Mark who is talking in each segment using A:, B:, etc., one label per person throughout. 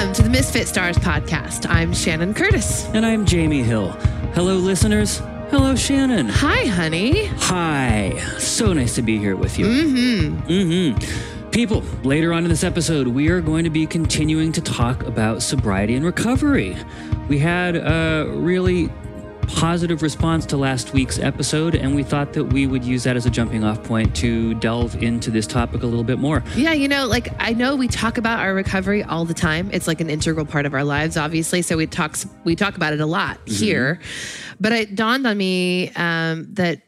A: Welcome to the Misfit Stars podcast. I'm Shannon Curtis.
B: And I'm Jamie Hill. Hello, listeners. Hello, Shannon.
A: Hi, honey.
B: Hi. So nice to be here with you. Mm hmm. Mm hmm. People, later on in this episode, we are going to be continuing to talk about sobriety and recovery. We had a really positive response to last week's episode, and we thought that we would use that as a jumping off point to delve into this topic a little bit more.
A: Yeah, you know, like I know we talk about our recovery all the time. It's like an integral part of our lives, obviously. So we talk we talk about it a lot here. But it dawned on me um, that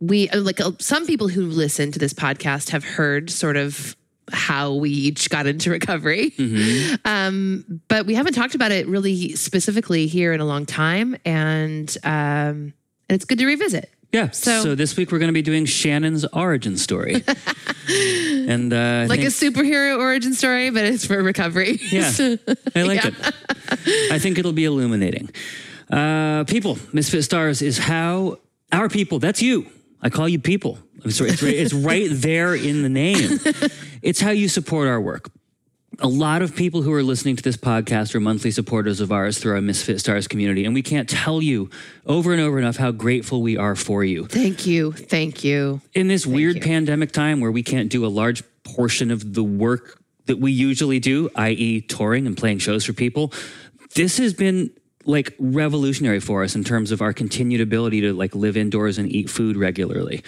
A: we like uh, some people who listen to this podcast have heard sort of how we each got into recovery. Um, but we haven't talked about it really specifically here in a long time, and um, and it's good to revisit.
B: Yeah.
A: So-
B: So, this week we're going to be doing Shannon's origin story. and uh,
A: Like
B: think-
A: a superhero origin story, but it's for recovery.
B: Yeah, I like
A: Yeah.
B: it. I think it'll be illuminating. Uh, people, Misfit Stars is how our people, that's you. I call you people. I'm sorry, it's right, it's right there in the name. It's how you support our work. A lot of people who are listening to this podcast are monthly supporters of ours through our Misfit Stars community, and we can't tell you over and over enough how grateful we are for you
A: Thank you. Thank you.
B: in this weird
A: you.
B: pandemic time where we can't do a large portion of the work that we usually do, i.e., touring and playing shows for people, this has been like revolutionary for us in terms of our continued ability to like live indoors and eat food regularly.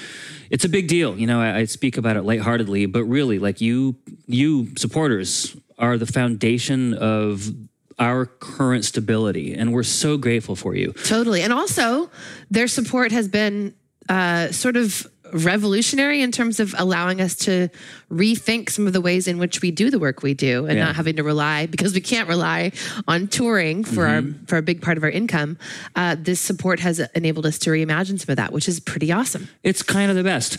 B: It's a big deal. You know, I, I speak about it lightheartedly, but really, like you, you supporters are the foundation of our current stability, and we're so grateful for you.
A: Totally. And also, their support has been uh, sort of revolutionary in terms of allowing us to rethink some of the ways in which we do the work we do and
B: Yeah.
A: not having to rely because we can't rely on touring for our for a big part of our income uh, this support has enabled us to reimagine some of that which is pretty awesome
B: It's kind of the best.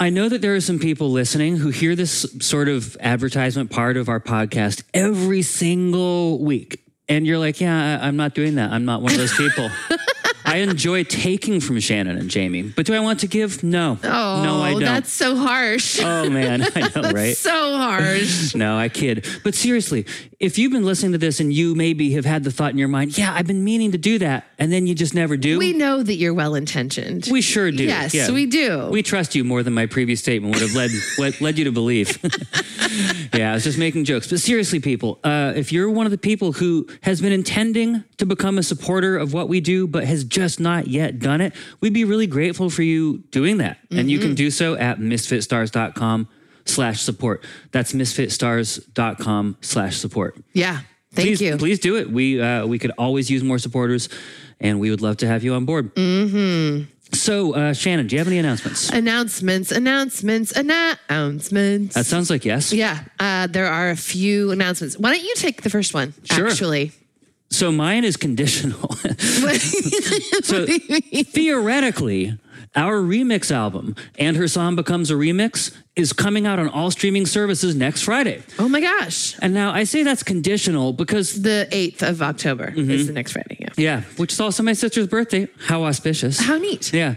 B: I know that there are some people listening who hear this sort of advertisement part of our podcast every single week. And you're like, yeah, I'm not doing that. I'm not one of those people. I enjoy taking from Shannon and Jamie, but do I want to give? No.
A: oh
B: no, I don't.
A: that's so harsh
B: oh, man. I know, right?
A: so harsh
B: No, I kid. But seriously, if you've been listening to this and you maybe have had the thought in your mind, yeah, I've been meaning to do that, and then you just never do.
A: we know that you're well intentioned
B: We sure do.
A: yes
B: Yeah.
A: we do
B: We trust you more than my previous statement would have led led, led you to believe. yeah, I was just making jokes. But seriously, people, uh, if you're one of the people who has been intending to become a supporter of what we do, but has just not yet done it, we'd be really grateful for you doing that. And you can do so at misfitstars.com slash support. That's misfitstars.com slash support.
A: yeah thank
B: please,
A: you
B: Please do it. We uh, we could always use more supporters, and we would love to have you on board. Mm-hmm. So, uh, Shannon, do you have any announcements?
A: announcements, announcements, announcements.
B: That sounds like yes.
A: yeah, uh, there are a few announcements. Why don't you take the first one?
B: Sure.
A: Actually,
B: So mine is conditional. so theoretically, our remix album and her song becomes a remix is coming out on all streaming services next Friday.
A: oh my gosh,
B: And now I say that's conditional because
A: the eighth of October
B: Mm-hmm.
A: is the next Friday. Yeah.
B: yeah, which is also my sister's birthday. How auspicious.
A: How neat.
B: Yeah,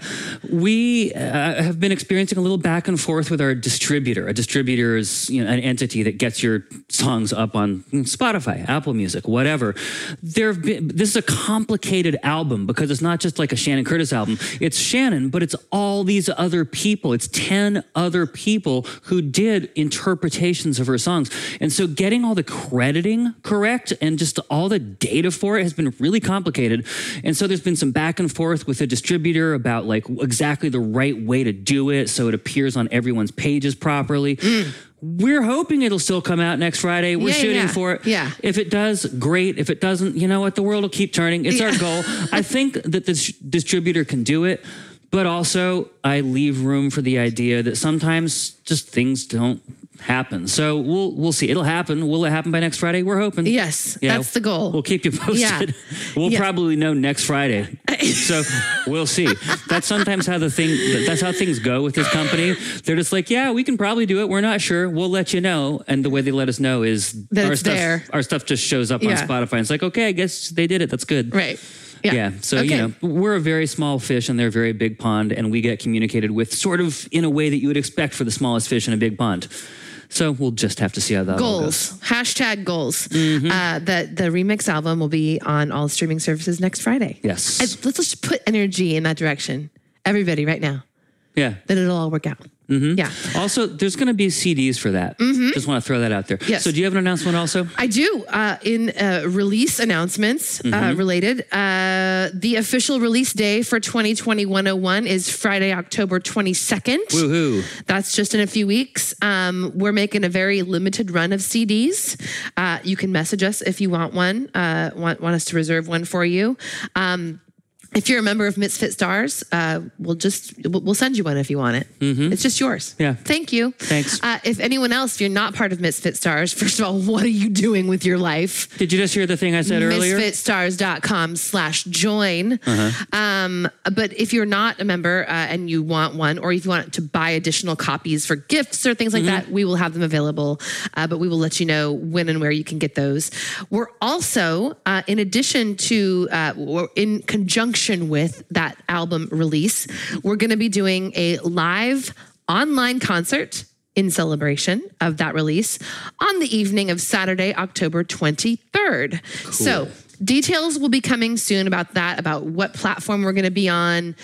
B: we uh, have been experiencing a little back and forth with our distributor. A distributor is you know, an entity that gets your songs up on Spotify, Apple Music, whatever. There have been this is a complicated album because it's not just like a Shannon Curtis album. It's Shannon, but it's all these other people. It's ten other people who did interpretations of her songs, and so getting all the crediting correct and just all the data for it has been really complicated. And so there's been some back and forth with the distributor about like exactly the right way to do it so it appears on everyone's pages properly. Mm. We're hoping it'll still come out next Friday. We're
A: Yeah, yeah,
B: shooting
A: yeah.
B: for it.
A: Yeah.
B: If it does, great. If it doesn't, you know what? The world will keep turning. It's our goal. I think that the dis- distributor can do it, but also I leave room for the idea that sometimes just things don't happen. So we'll we'll see. It'll happen. Will it happen by next Friday? We're hoping.
A: Yes, that's the goal.
B: We'll keep you posted.
A: Yeah.
B: We'll
A: Yeah.
B: probably know next Friday. so we'll see. That's sometimes how the thing. That's how things go with this company. They're just like, yeah, we can probably do it. We're not sure. We'll let you know. And the way they let us know is
A: That
B: our stuff. Our stuff just shows up
A: Yeah.
B: on Spotify. And it's like, okay, I guess they did it. That's good.
A: Right. Yeah.
B: Yeah. So,
A: Okay.
B: you know, we're a very small fish and they're a very big pond, and we get communicated with sort of in a way that you would expect for the smallest fish in a big pond. So we'll just have to see how that all goes.
A: Goals. Hashtag goals.
B: Mm-hmm.
A: Uh, the, the remix album will be on all streaming services next Friday.
B: Yes.
A: I- let's just put energy in that direction. Everybody, right now.
B: Yeah.
A: Then it'll all work out.
B: Mm-hmm.
A: Yeah.
B: Also, there's going to be CDs for that. Just want to throw that out there.
A: Yes.
B: So, do you have an announcement also?
A: I do. Uh, in uh, release announcements uh, related, uh, the official release day for 2020 101 is Friday, October 22nd.
B: Woohoo.
A: That's just in a few weeks. Um, we're making a very limited run of CDs. Uh, you can message us if you want one, uh, want, want us to reserve one for you. Um, if you're a member of Misfit Stars, uh, we'll just we'll send you one if you want it. It's just yours.
B: Yeah.
A: Thank you.
B: Thanks.
A: Uh, if anyone else, if you're not part of Misfit Stars, first of all, what are you doing with your life?
B: Did you just hear the thing I said earlier?
A: misfitstars.com slash join. Um, but if you're not a member uh, and you want one, or if you want to buy additional copies for gifts or things like that, we will have them available. Uh, but we will let you know when and where you can get those. We're also, uh, in addition to, uh, in conjunction with that album release, we're going to be doing a live online concert in celebration of that release on the evening of Saturday, October 23rd. So, details will be coming soon about that, about what platform we're going to be on.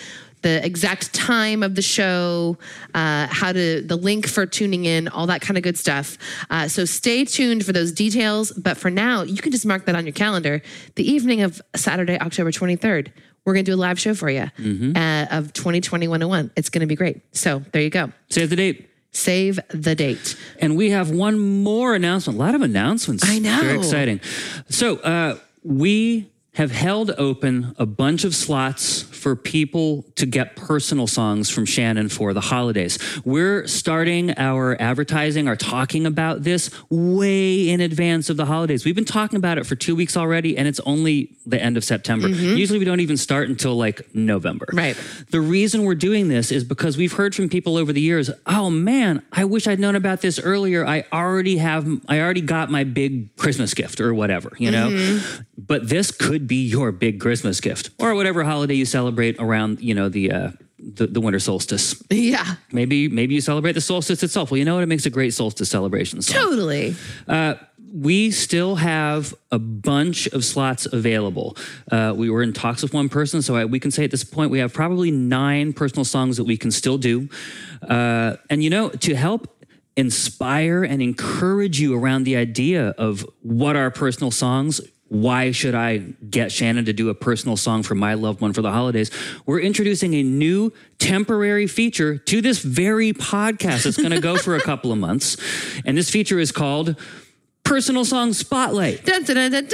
A: The exact time of the show, uh, how to, the link for tuning in, all that kind of good stuff. Uh, so stay tuned for those details. But for now, you can just mark that on your calendar. The evening of Saturday, October 23rd, we're going to do a live show for you uh, of 2020 101. It's going to be great. So there you go.
B: Save the date.
A: Save the date.
B: And we have one more announcement. A lot of announcements.
A: I know.
B: Very exciting. So, uh, we have held open a bunch of slots for people to get personal songs from Shannon for the holidays. We're starting our advertising, our talking about this way in advance of the holidays. We've been talking about it for two weeks already, and it's only the end of September. Usually we don't even start until like November.
A: Mm-hmm. Right.
B: The reason we're doing this is because we've heard from people over the years, oh man, I wish I'd known about this earlier. I already have, I already got my big Christmas gift or whatever, you know?
A: Mm-hmm.
B: But this could be your big Christmas gift or whatever holiday you celebrate around, you know, the, uh, the, the winter solstice.
A: Yeah,
B: Maybe maybe you celebrate the solstice itself. Well, you know what? It makes a great solstice celebration song
A: totally.
B: we still have a bunch of slots available. Uh, we were in talks with one person, so I, we can say at this point we have probably nine personal songs that we can still do. Uh, and you know, to help inspire and encourage you around the idea of what are personal songs. Why should I get Shannon to do a personal song for my loved one for the holidays? We're introducing a new temporary feature to this very podcast. It's going to go for a couple of months. And this feature is called Personal Song Spotlight.
A: Dun, dun, dun.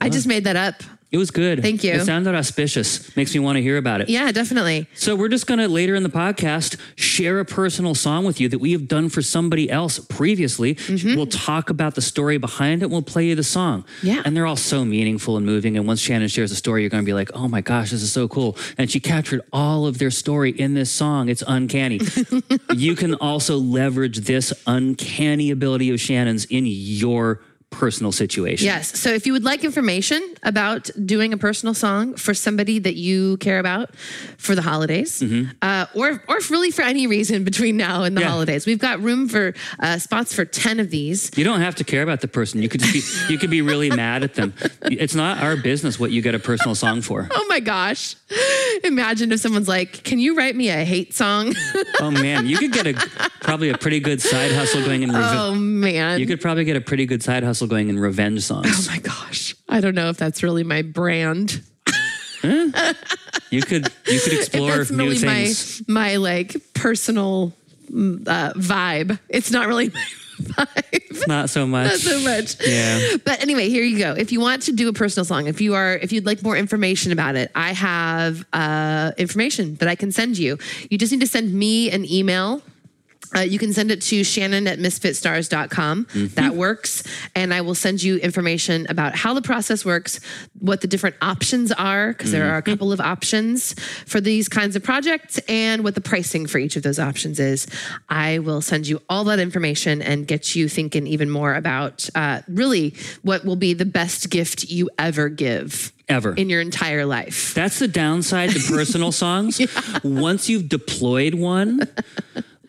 A: I just uh-huh. made that up.
B: It was good.
A: Thank you.
B: It sounded auspicious. Makes me want to hear about it.
A: Yeah, definitely.
B: So we're just going to later in the podcast share a personal song with you that we have done for somebody else previously. Mm-hmm. We'll talk about the story behind it. We'll play you the song.
A: Yeah.
B: And they're all so meaningful and moving. And once Shannon shares a story, you're going to be like, oh my gosh, this is so cool. And she captured all of their story in this song. It's uncanny. you can also leverage this uncanny ability of Shannon's in your personal situation.
A: Yes. So if you would like information about doing a personal song for somebody that you care about for the holidays, uh, or or really for any reason between now and the
B: Yeah.
A: holidays, we've got room for uh, spots for ten of these.
B: You don't have to care about the person. You could just be, you could be really mad at them. It's not our business what you get a personal song for.
A: Oh my gosh! Imagine if someone's like, "Can you write me a hate song?"
B: Oh man, you could get a probably a pretty good side hustle going in revenge.
A: oh man!
B: You could probably get a pretty good side hustle going in revenge songs.
A: oh my gosh! I don't know if that's really my brand.
B: You could you could explore
A: That's
B: new
A: really
B: things.
A: my my like personal mm, uh, vibe. It's not really my vibe.
B: Not so much.
A: Not so much.
B: Yeah.
A: But anyway, here you go. If you want to do a personal song, if you are, if you'd like more information about it, I have uh, information that I can send you. You just need to send me an email. Uh, you can send it to Shannon at misfitstars.com. That works. And I will send you information about how the process works, what the different options are, because there are a couple of options for these kinds of projects, and what the pricing for each of those options is. I will send you all that information and get you thinking even more about uh, really what will be the best gift you ever give
B: Ever.
A: in your entire life.
B: That's the downside to personal songs. Once you've deployed one,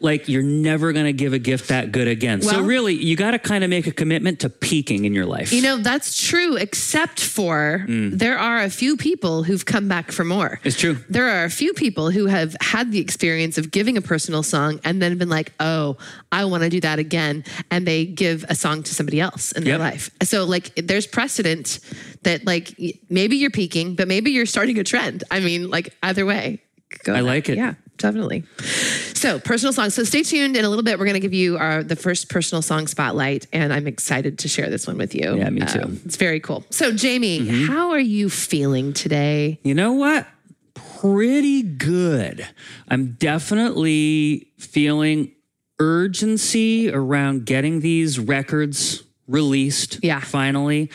B: like you're never going to give a gift that good again. so really, you got to kind of make a commitment to peaking in your life.
A: You know, that's true, except for mm. there are a few people who've come back for more.
B: it's true.
A: There are a few people who have had the experience of giving a personal song and then been like, oh, I want to do that again. And they give a song to somebody else in their life. So, like, there's precedent that, like, maybe you're peaking, but maybe you're starting a trend. I mean, like, either way. Go
B: I
A: with
B: like it.
A: Yeah, definitely. So, personal songs. So, stay tuned. In a little bit, we're going to give you our the first personal song spotlight, and I'm excited to share this one with you. Um,
B: Yeah, me too. Mm-hmm.
A: it's very cool. So, Jamie, how are you feeling today?
B: You know what? Pretty good. I'm definitely feeling urgency around getting these records released.
A: Yeah.
B: Finally.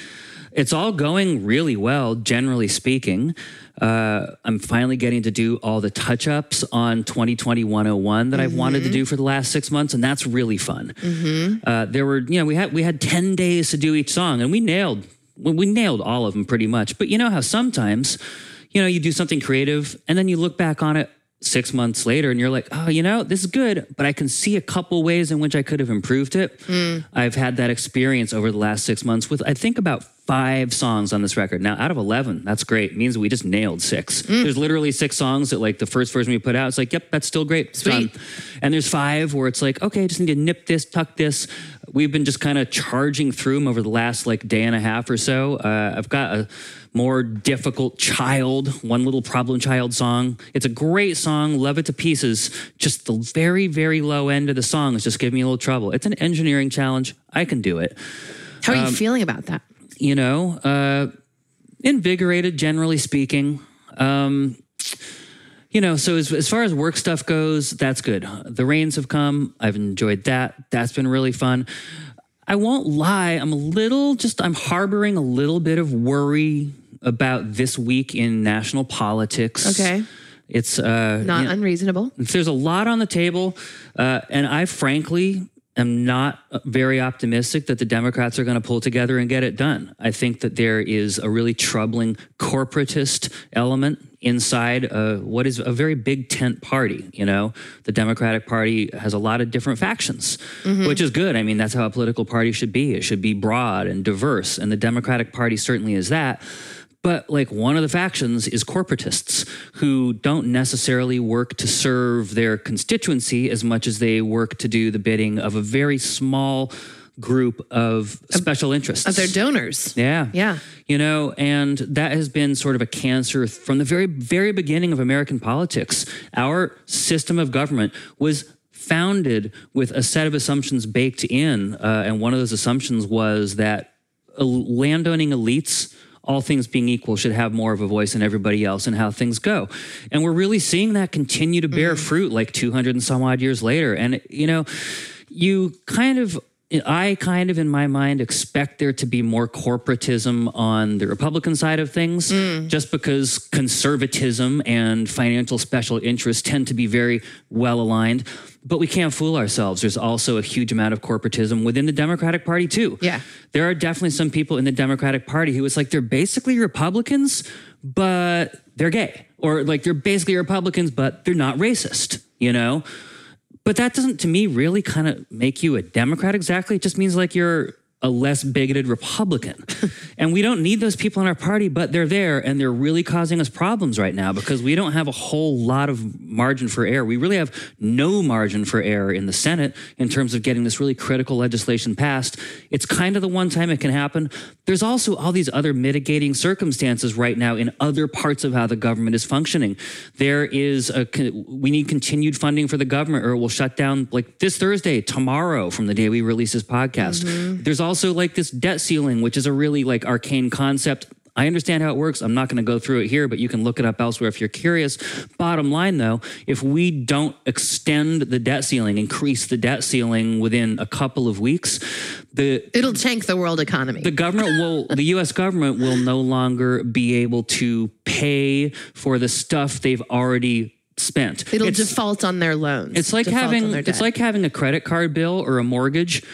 B: It's all going really well, generally speaking. Uh, I'm finally getting to do all the touch ups on 2020 101 that I've wanted to do for the last six months, and that's really fun. Uh, there were, you know, we had we had 10 days to do each song, and we nailed we we nailed all of them pretty much. But you know how sometimes, you know, you do something creative, and then you look back on it six months later, and you're like, oh, you know, this is good, but I can see a couple ways in which I could have improved it. I've had that experience over the last six months with I think about five songs on this record. Now, out of 11, that's great. It means we just nailed six. There's literally six songs that, like, the first version we put out, it's like, yep, that's still great. It's
A: Sweet.
B: done. And there's five where it's like, okay, I just need to nip this, tuck this. We've been just kind of charging through them over the last, like, day and a half or so. Uh, I've got a more difficult child, one little problem child song. It's a great song, love it to pieces. Just the very, very low end of the song is just giving me a little trouble. It's an engineering challenge. I can do it
A: How are
B: Um,
A: you feeling about that?
B: You know, uh, invigorated, generally speaking. Um, you know, so as, as far as work stuff goes, that's good. The rains have come. I've enjoyed that. That's been really fun. I won't lie. I'm a little just, I'm harboring a little bit of worry about this week in national politics.
A: Okay.
B: It's, uh,
A: Not
B: you know,
A: unreasonable.
B: there's a lot on the table, uh, and I frankly am not very optimistic that the Democrats are going to pull together and get it done. I think that there is a really troubling corporatist element inside uh, what is a very big tent party. You know, the Democratic Party has a lot of different factions, which is good. I mean, that's how a political party should be. It should be broad and diverse, and the Democratic Party certainly is that. But like one of the factions is corporatists who don't necessarily work to serve their constituency as much as they work to do the bidding of a very small group of special interests.
A: Of their donors.
B: yeah.
A: Yeah.
B: You know, and that has been sort of a cancer from the very, very beginning of American politics. Our system of government was founded with a set of assumptions baked in. Uh, and one of those assumptions was that landowning elites, all things being equal, should have more of a voice than everybody else in how things go. And we're really seeing that continue to bear mm-hmm. fruit like 200 and some odd years later. And, you know, you kind of I kind of, in my mind, expect there to be more corporatism on the Republican side of things, mm. just because conservatism and financial special interests tend to be very well aligned. But we can't fool ourselves. There's also a huge amount of corporatism within the Democratic Party, too.
A: Yeah.
B: There are definitely some people in the Democratic Party who it's like they're basically Republicans, but they're gay. Or like they're basically Republicans, but they're not racist, you know? But that doesn't, to me, really kind of make you a Democrat exactly. It just means like you're a less bigoted Republican. and we don't need those people in our party, but they're there and they're really causing us problems right now because we don't have a whole lot of margin for error. We really have no margin for error in the Senate in terms of getting this really critical legislation passed. It's kind of the one time it can happen. There's also all these other mitigating circumstances right now in other parts of how the government is functioning. There is a, we need continued funding for the government or it will shut down like this Thursday, tomorrow from the day we release this podcast. Mm-hmm. There's also like this debt ceiling, which is a really like arcane concept. I understand how it works. I'm not going to go through it here, but you can look it up elsewhere if you're curious. Bottom line, though, if we don't extend the debt ceiling, increase the debt ceiling within a couple of weeks, the
A: It'll tank the world economy.
B: the government will the US government will no longer be able to pay for the stuff they've already spent.
A: It'll
B: it's,
A: default on their loans.
B: it's like
A: default
B: having it's like having a credit card bill or a mortgage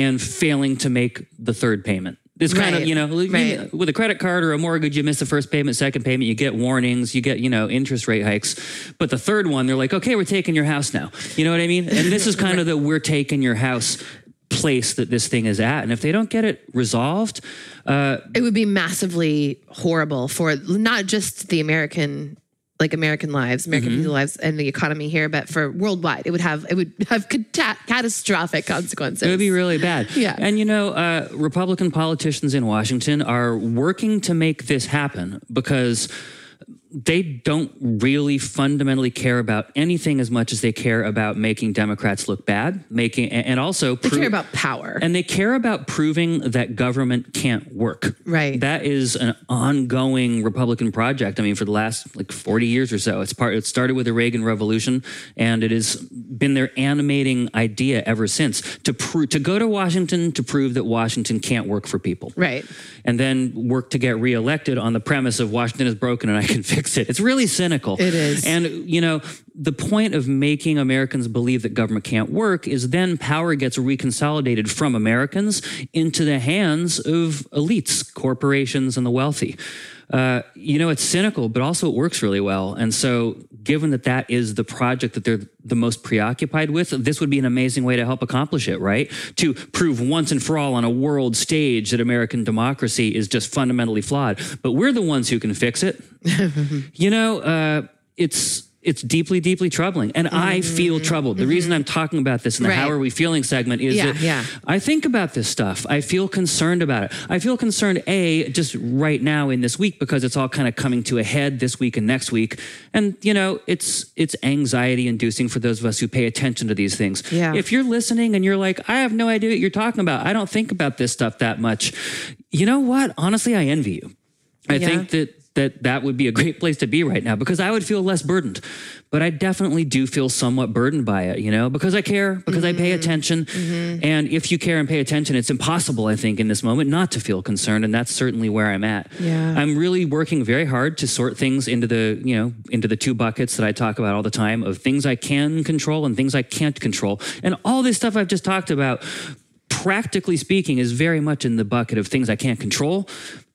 B: and failing to make the third payment. It's kind of you know
A: right.
B: with a credit card or a mortgage, you miss the first payment, second payment, you get warnings, you get you know interest rate hikes. But the third one, they're like, okay, we're taking your house now. You know what I mean? And this is kind of the we're taking your house place that this thing is at. And if they don't get it resolved, uh,
A: it would be massively horrible for not just the American like American lives, American
B: Mm-hmm.
A: lives and the economy here, but for worldwide. It would have it would have cata- catastrophic consequences.
B: It would be really bad.
A: Yeah.
B: And you know, uh, Republican politicians in Washington are working to make this happen because they don't really fundamentally care about anything as much as they care about making Democrats look bad, making and also
A: they care about power.
B: and they care about proving that government can't work.
A: Right.
B: That is an ongoing Republican project. I mean, for the last like 40 years or so. It's part it started with the Reagan Revolution and it has been their animating idea ever since to prove to go to Washington to prove that Washington can't work for people.
A: right.
B: And then work to get reelected on the premise of Washington is broken and I can fix it. It's really cynical.
A: It is.
B: And, you know, the point of making Americans believe that government can't work is then power gets reconsolidated from Americans into the hands of elites, corporations, and the wealthy. Uh, you know, it's cynical, but also it works really well. And so, given that that is the project that they're the most preoccupied with, this would be an amazing way to help accomplish it, right? To prove once and for all on a world stage that American democracy is just fundamentally flawed. But we're the ones who can fix it. you know, uh, it's it's deeply, deeply troubling, and I feel troubled. The reason I'm talking about this in the
A: Mm-hmm. Right.
B: "How Are We Feeling" segment is
A: Yeah,
B: that
A: yeah.
B: I think about this stuff. I feel concerned about it. I feel concerned, a just right now in this week because it's all kind of coming to a head this week and next week, and you know, it's it's anxiety inducing for those of us who pay attention to these things.
A: Yeah.
B: If you're listening and you're like, I have no idea what you're talking about. I don't think about this stuff that much. You know what? Honestly, I envy you. I
A: Yeah.
B: think that that that would be a great place to be right now because I would feel less burdened. But I definitely do feel somewhat burdened by it, you know, because I care, because I
A: Mm-hmm.
B: pay attention. And if you care and pay attention, it's impossible, I think, in this moment not to feel concerned. And that's certainly where I'm at.
A: Yeah.
B: I'm really working very hard to sort things into the, you know, into the two buckets that I talk about all the time of things I can control and things I can't control. And all this stuff I've just talked about practically speaking, is very much in the bucket of things I can't control.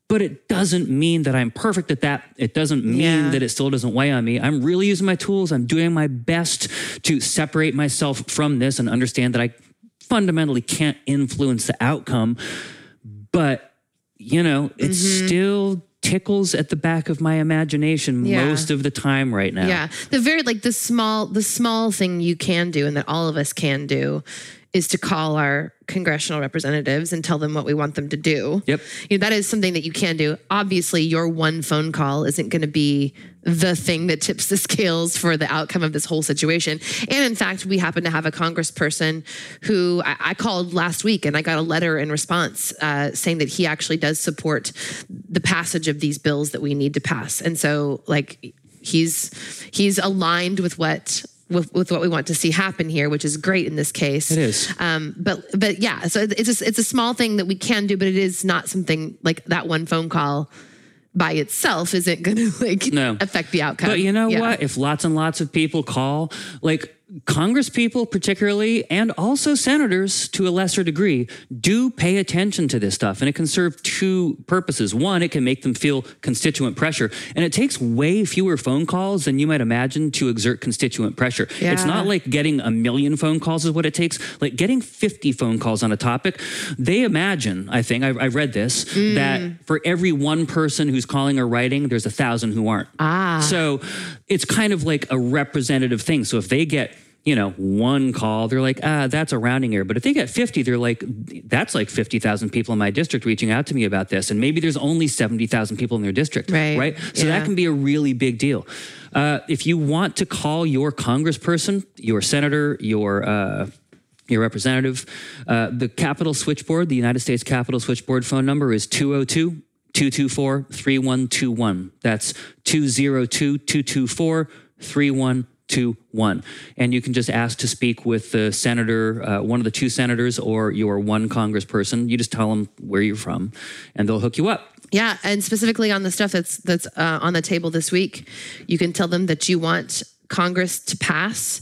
B: But it doesn't mean that I'm perfect at that. It doesn't mean
A: Yeah.
B: that it still doesn't weigh on me. I'm really using my tools. I'm doing my best to separate myself from this and understand that I fundamentally can't influence the outcome. But, you know, it
A: Mm-hmm.
B: still tickles at the back of my imagination
A: Yeah.
B: most of the time right now.
A: Yeah. The very like the small the small thing you can do and that all of us can do is to call our congressional representatives and tell them what we want them to do.
B: Yep.
A: You know, that is something that you can do. Obviously, your one phone call isn't going to be the thing that tips the scales for the outcome of this whole situation. And in fact, we happen to have a congressperson who I, I called last week and I got a letter in response uh, saying that he actually does support the passage of these bills that we need to pass. And so, like, he's he's aligned with what with, with what we want to see happen here, which is great in this case.
B: It is.
A: Um, but but yeah, so it's a, it's a small thing that we can do, but it is not something like that one phone call by itself isn't going to like
B: No.
A: affect the outcome.
B: But you know
A: Yeah.
B: what? If lots and lots of people call, like Congress people particularly, and also senators to a lesser degree, do pay attention to this stuff. And it can serve two purposes. One, it can make them feel constituent pressure. And it takes way fewer phone calls than you might imagine to exert constituent pressure. It's not like getting a million phone calls is what it takes. Like getting 50 phone calls on a topic, they imagine, I think, I, I read this, that for every one person who's calling or writing, there's a thousand who aren't.
A: Ah.
B: So it's kind of like a representative thing. So if they get, you know, one call, they're like, ah, that's a rounding error. But if they get 50, they're like, that's like 50,000 people in my district reaching out to me about this. And maybe there's only 70,000 people in their district.
A: Right.
B: Right. So
A: Yeah.
B: that can be a really big deal. Uh, if you want to call your congressperson, your senator, your, uh, your representative, uh, the Capitol Switchboard, the United States Capitol Switchboard phone number is 202 224 3121. That's 202 224 3121. And you can just ask to speak with the senator, uh, one of the two senators, or your one congressperson. You just tell them where you're from, and they'll hook you up.
A: Yeah, and specifically on the stuff that's that's uh, on the table this week, you can tell them that you want Congress to pass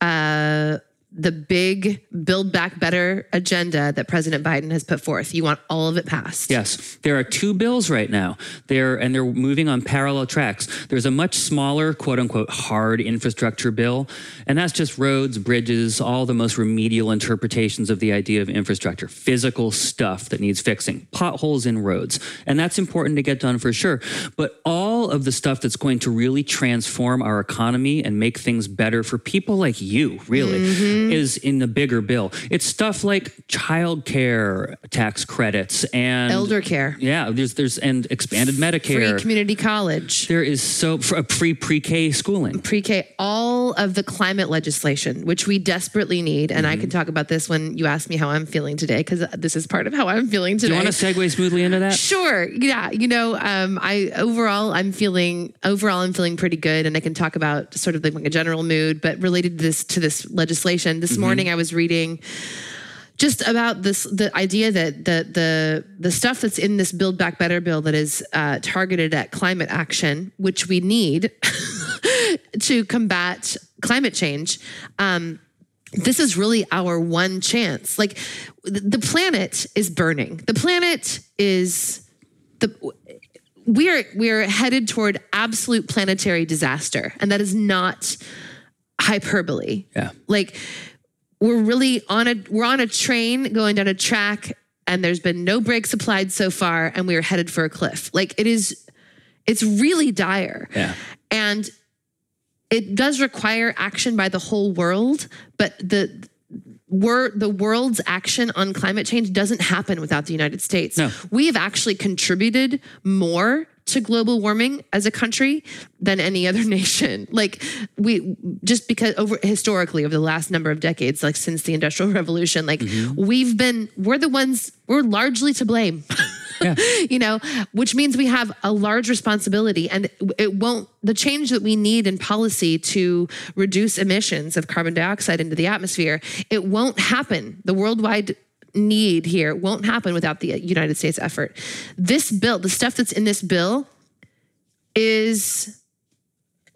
A: uh, the big build back better agenda that President Biden has put forth. You want all of it passed.
B: Yes, there are two bills right now. They're and they're moving on parallel tracks. There's a much smaller, quote unquote, hard infrastructure bill, and that's just roads, bridges, all the most remedial interpretations of the idea of infrastructure, physical stuff that needs fixing, potholes in roads, and that's important to get done for sure. But all of the stuff that's going to really transform our economy and make things better for people like you, really mm-hmm. Is in the bigger bill. It's stuff like child care tax credits and
A: Elder care,
B: Yeah, there's there's and expanded Medicare.
A: free community college,
B: there is so for a free pre-K schooling.
A: pre K, all of the climate legislation, which we desperately need. And I
B: Mm-hmm.
A: can talk about this when you ask me how I'm feeling today, because this is part of how I'm feeling today.
B: Do you want to segue smoothly into that?
A: Sure. Yeah. You know, um, I overall I'm feeling overall I'm feeling pretty good, and I can talk about sort of like a general mood. But related to this to this legislation, this morning I was reading just about this the idea that the the the stuff that's in this Build Back Better bill that is uh, targeted at climate action, which we need to combat climate change. Um, this is really our one chance. Like the planet is burning. The planet is the we are we are headed toward absolute planetary disaster, and that is not hyperbole.
B: Yeah.
A: Like we're really on a we're on a train going down a track, and there's been no brakes applied so far, and we are headed for a cliff. Like it is, it's really dire.
B: Yeah.
A: And it does require action by the whole world, but the wor- the world's action on climate change doesn't happen without the United States.
B: No.
A: We have actually contributed more to global warming as a country than any other nation. Like we just because over historically over the last number of decades, like since the Industrial Revolution, like mm-hmm. we've been we're the ones we're largely to blame.
B: Yeah.
A: you know, which means we have a large responsibility and it won't, the change that we need in policy to reduce emissions of carbon dioxide into the atmosphere, it won't happen. The worldwide need here won't happen without the United States effort. This bill, the stuff that's in this bill is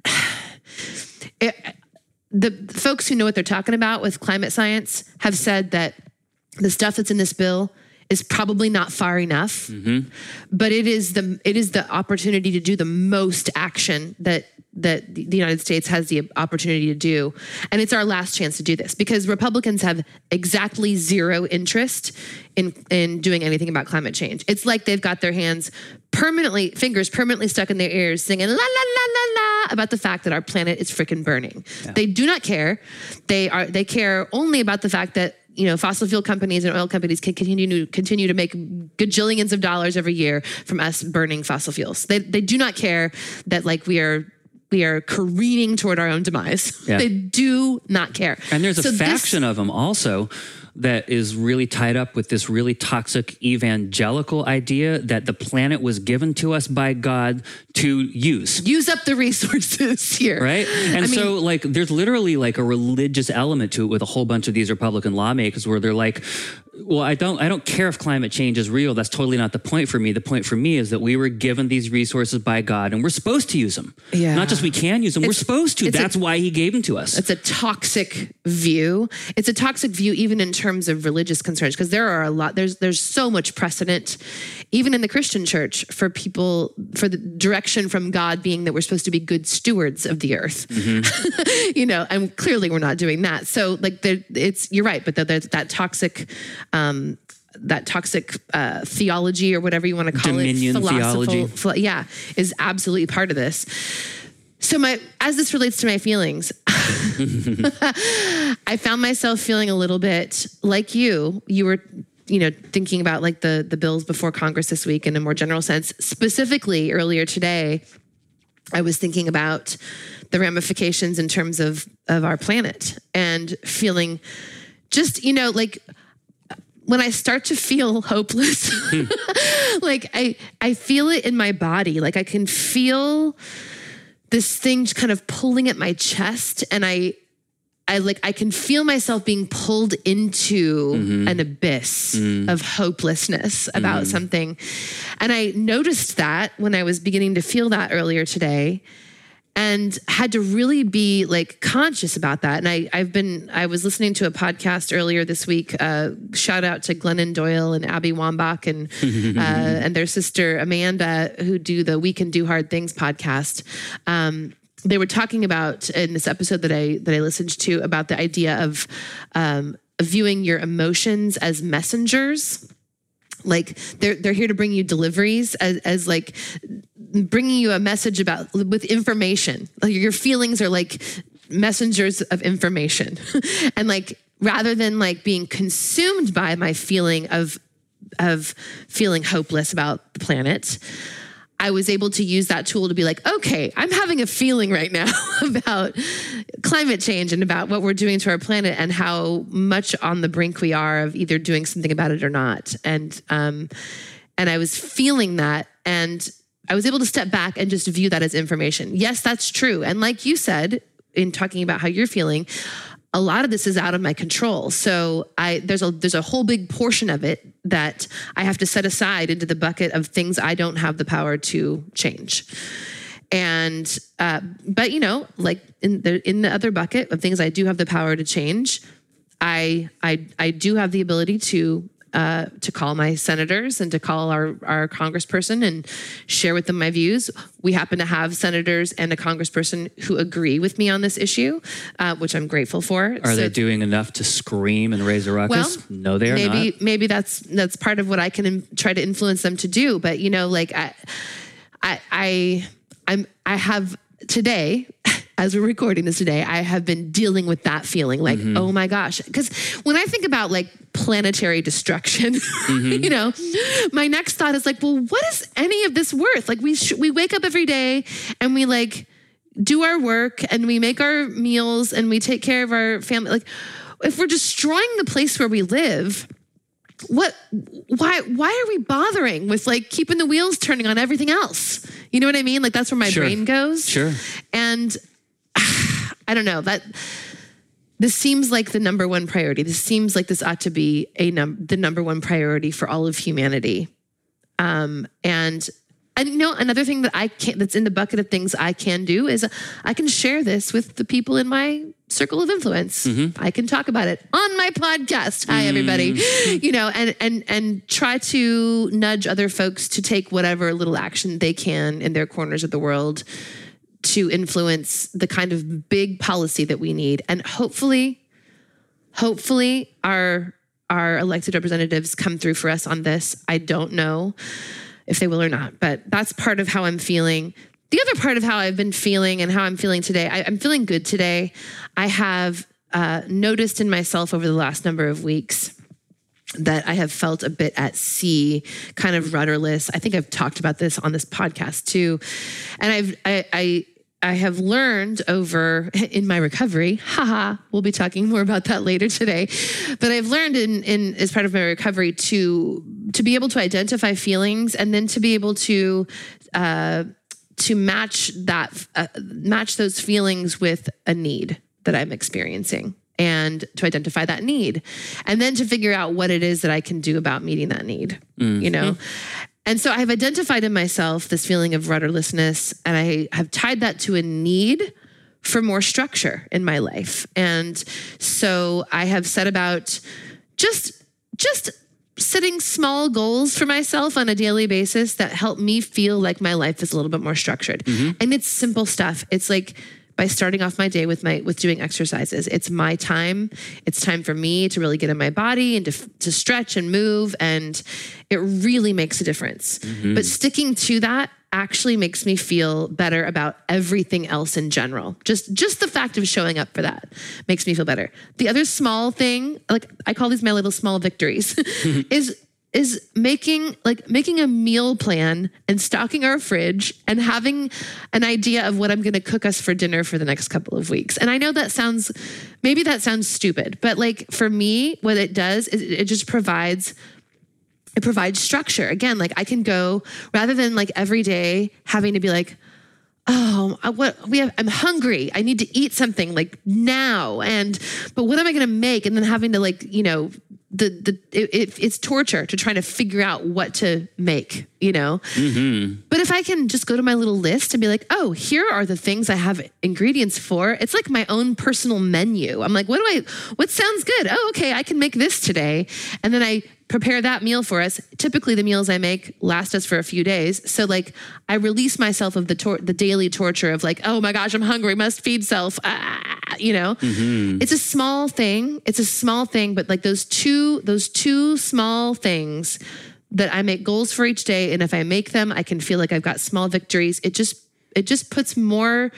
A: it, the folks who know what they're talking about with climate science have said that the stuff that's in this bill is probably not far enough mm-hmm. but it is the it is the opportunity to do the most action that that the United States has the opportunity to do. And it's our last chance to do this because Republicans have exactly zero interest in in doing anything about climate change. It's like they've got their hands permanently fingers permanently stuck in their ears singing la la la la la about the fact that our planet is freaking burning. They do not care. They are they care only about the fact that you know, fossil fuel companies and oil companies can continue to continue to make gajillions of dollars every year from us burning fossil fuels. They they do not care that like we are we are careening toward our own demise.
B: Yeah.
A: They do not care.
B: And there's a
A: So this-
B: faction of them also that is really tied up with this really toxic evangelical idea that the planet was given to us by God to use.
A: use up the resources here.
B: Right. And so, like, there's literally like a religious element to it with a whole bunch of these Republican lawmakers where they're like, well, I don't, I don't care if climate change is real. That's totally not the point for me. The point for me is that we were given these resources by God and we're supposed to use them.
A: Yeah.
B: Not just we can use them, we're supposed to.
A: it's a-
B: That's why he gave them to us.
A: It's a toxic view. It's a toxic view even in terms of religious concerns because there are a lot there's there's so much precedent even in the Christian church for people for the direction from God being that we're supposed to be good stewards of the earth. you know, and clearly we're not doing that. So like there it's you're right, but there- there's that toxic um that toxic uh, theology or whatever you want to call
B: Dominion
A: it, philosophical-
B: theology.
A: philo- yeah, is absolutely part of this. So my as this relates to my feelings, I found myself feeling a little bit like you. You were, you know, thinking about like the the bills before Congress this week in a more general sense. Specifically, earlier today, I was thinking about the ramifications in terms of of our planet and feeling just, you know, like when I start to feel hopeless, like I I feel it in my body. Like I can feel this thing kind of pulling at my chest and I I like I can feel myself being pulled into an abyss of hopelessness about something. And I noticed that when I was beginning to feel that earlier today. and had to really be like conscious about that. And I, I've been, I was listening to a podcast earlier this week. Uh, shout out to Glennon Doyle and Abby Wambach and uh, and their sister Amanda, who do the We Can Do Hard Things podcast. Um, they were talking about in this episode that I that I listened to about the idea of um, viewing your emotions as messengers. Like they're they're here to bring you deliveries as, as like bringing you a message about with information. Like your feelings are like messengers of information. And like rather than like being consumed by my feeling of of feeling hopeless about the planet I was able to use that tool to be like, okay, I'm having a feeling right now about climate change and about what we're doing to our planet and how much on the brink we are of either doing something about it or not. And um, and I was feeling that, and I was able to step back and just view that as information. Yes, that's true. And like you said in talking about how you're feeling, a lot of this is out of my control. So I there's a there's a whole big portion of it that I have to set aside into the bucket of things I don't have the power to change. And uh, but you know, like in the in the other bucket of things I do have the power to change, I I I do have the ability to uh, to call my senators and to call our, our congressperson and share with them my views. We happen to have senators and a congressperson who agree with me on this issue, uh, which I'm grateful for.
B: Are so, they doing enough to scream and raise a ruckus?
A: Well,
B: no, they are
A: maybe,
B: not.
A: Maybe that's that's part of what I can in, try to influence them to do. But you know, like I, I, I I'm I have today as we're recording this today, I have been dealing with that feeling like, mm-hmm. oh my gosh. Because when I think about like planetary destruction, mm-hmm. you know, my next thought is like, well, what is any of this worth? Like we sh- we wake up every day and we like do our work and we make our meals and we take care of our family. Like if we're destroying the place where we live, what why why are we bothering with like keeping the wheels turning on everything else you know what i mean like that's where my
B: sure.
A: brain goes
B: sure
A: and I don't know that this seems like the number one priority. This seems like this ought to be a num- the number one priority for all of humanity. Um, and and you know another thing that I can that's in the bucket of things I can do is I can share this with the people in my circle of influence. Mm-hmm. I can talk about it on my podcast. Hi everybody. Mm-hmm. You know, and and and try to nudge other folks to take whatever little action they can in their corners of the world to influence the kind of big policy that we need. And hopefully, hopefully our our elected representatives come through for us on this. I don't know if they will or not, but that's part of how I'm feeling. The other part of how I've been feeling and how I'm feeling today, I, am feeling good today. I have uh, noticed in myself over the last number of weeks that I have felt a bit at sea, kind of rudderless. I think I've talked about this on this podcast too, and I've I, I I have learned over in my recovery, haha, we'll be talking more about that later today. But I've learned in, in as part of my recovery to to be able to identify feelings and then to be able to uh, to match that uh, match those feelings with a need that I'm experiencing and to identify that need and then to figure out what it is that I can do about meeting that need, mm-hmm. you know? And so I've identified in myself this feeling of rudderlessness, and I have tied that to a need for more structure in my life. And so I have set about just just setting small goals for myself on a daily basis that help me feel like my life is a little bit more structured. Mm-hmm. And it's simple stuff. It's like by starting off my day with my with doing exercises. It's my time. It's time for me to really get in my body and to to stretch and move and it really makes a difference. Mm-hmm. But sticking to that actually makes me feel better about everything else in general. Just just the fact of showing up for that makes me feel better. The other small thing, like I call these my little small victories, is is making like making a meal plan and stocking our fridge and having an idea of what I'm going to cook us for dinner for the next couple of weeks. And I know that sounds maybe that sounds stupid, but like for me what it does is it just provides it provides structure. Again, like I can go rather than like every day having to be like oh what we have i'm hungry i need to eat something like now and but what am i going to make and then having to like you know the the it, it, it's torture to try to figure out what to make you know? Mm-hmm. But if i can just go to my little list and be like oh here are the things i have ingredients for it's like my own personal menu. I'm like what do i what sounds good? Oh okay i can make this today. And then i prepare that meal for us. Typically the meals i make last us for a few days. So like i release myself of the tor- the daily torture of like oh my gosh i'm hungry must feed self ah, you know? It's a small thing it's a small thing but like those two those two small things that i make goals for each day and if i make them i can feel like i've got small victories. It just it just puts more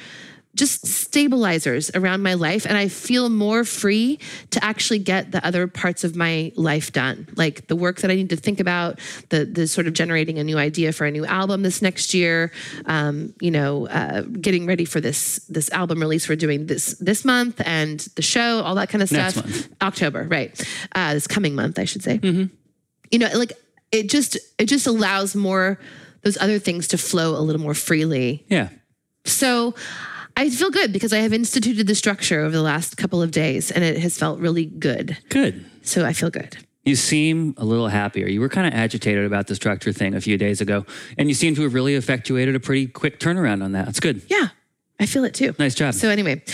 A: just stabilizers around my life and i feel more free to actually get the other parts of my life done. Like the work that i need to think about the the sort of generating a new idea for a new album this next year um, you know uh, getting ready for this this album release we're doing this this month and the show all that kind of
B: Next
A: stuff.
B: month.
A: october right. Uh, this coming month i should say. You know like it just it just allows more those other things to flow a little more freely.
B: Yeah.
A: so I feel good because I have instituted the structure over the last couple of days and it has felt really good.
B: Good.
A: So I feel good.
B: You seem a little happier. You were kind of agitated about the structure thing a few days ago, and you seem to have really effectuated a pretty quick turnaround on that. That's good.
A: Yeah, I feel it too.
B: Nice job.
A: So anyway,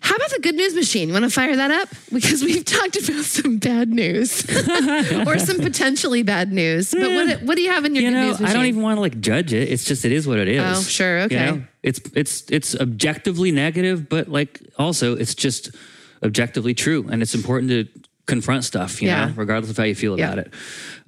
A: how about the good news machine? You want to fire that up? Because we've talked about some bad news or some potentially bad news. But what what do you have in your
B: you
A: good
B: know,
A: news machine?
B: I don't even want to like judge it. It's just it is what it is.
A: Oh, sure,
B: You
A: okay.
B: know? It's it's it's objectively negative, but like also it's just objectively true, and it's important to confront stuff. You
A: Yeah.
B: know, regardless of how you feel
A: Yeah.
B: about it.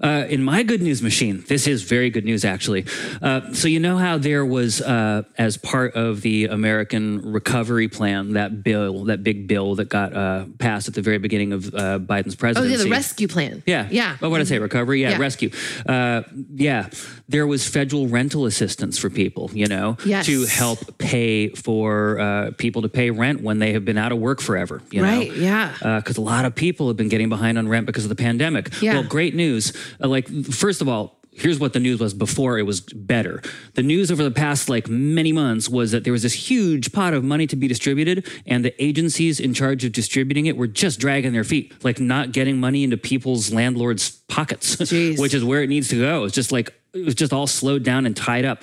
B: Uh, in my good news machine, this is very good news actually. Uh, so you know how there was uh, as part of the American Recovery Plan that bill, that big bill that got uh, passed at the very beginning of uh, Biden's
A: Oh,
B: presidency.
A: yeah, the rescue plan.
B: Yeah.
A: Yeah.
B: Oh, what did I say? Recovery? Yeah.
A: Yeah.
B: Rescue. Uh, yeah. There was federal rental assistance for people, you know,
A: Yes.
B: to help pay for uh, people to pay rent when they have been out of work forever, you
A: Right,
B: know?
A: yeah.
B: Because a lot of people have been getting behind on rent because of the pandemic.
A: Yeah.
B: Well, great news. Uh, like, first of all, here's what the news was before it was better. The news over the past like many months was that there was this huge pot of money to be distributed, and the agencies in charge of distributing it were just dragging their feet, like not getting money into people's landlords' pockets, which is where it needs to go. It's just like it was just all slowed down and tied up.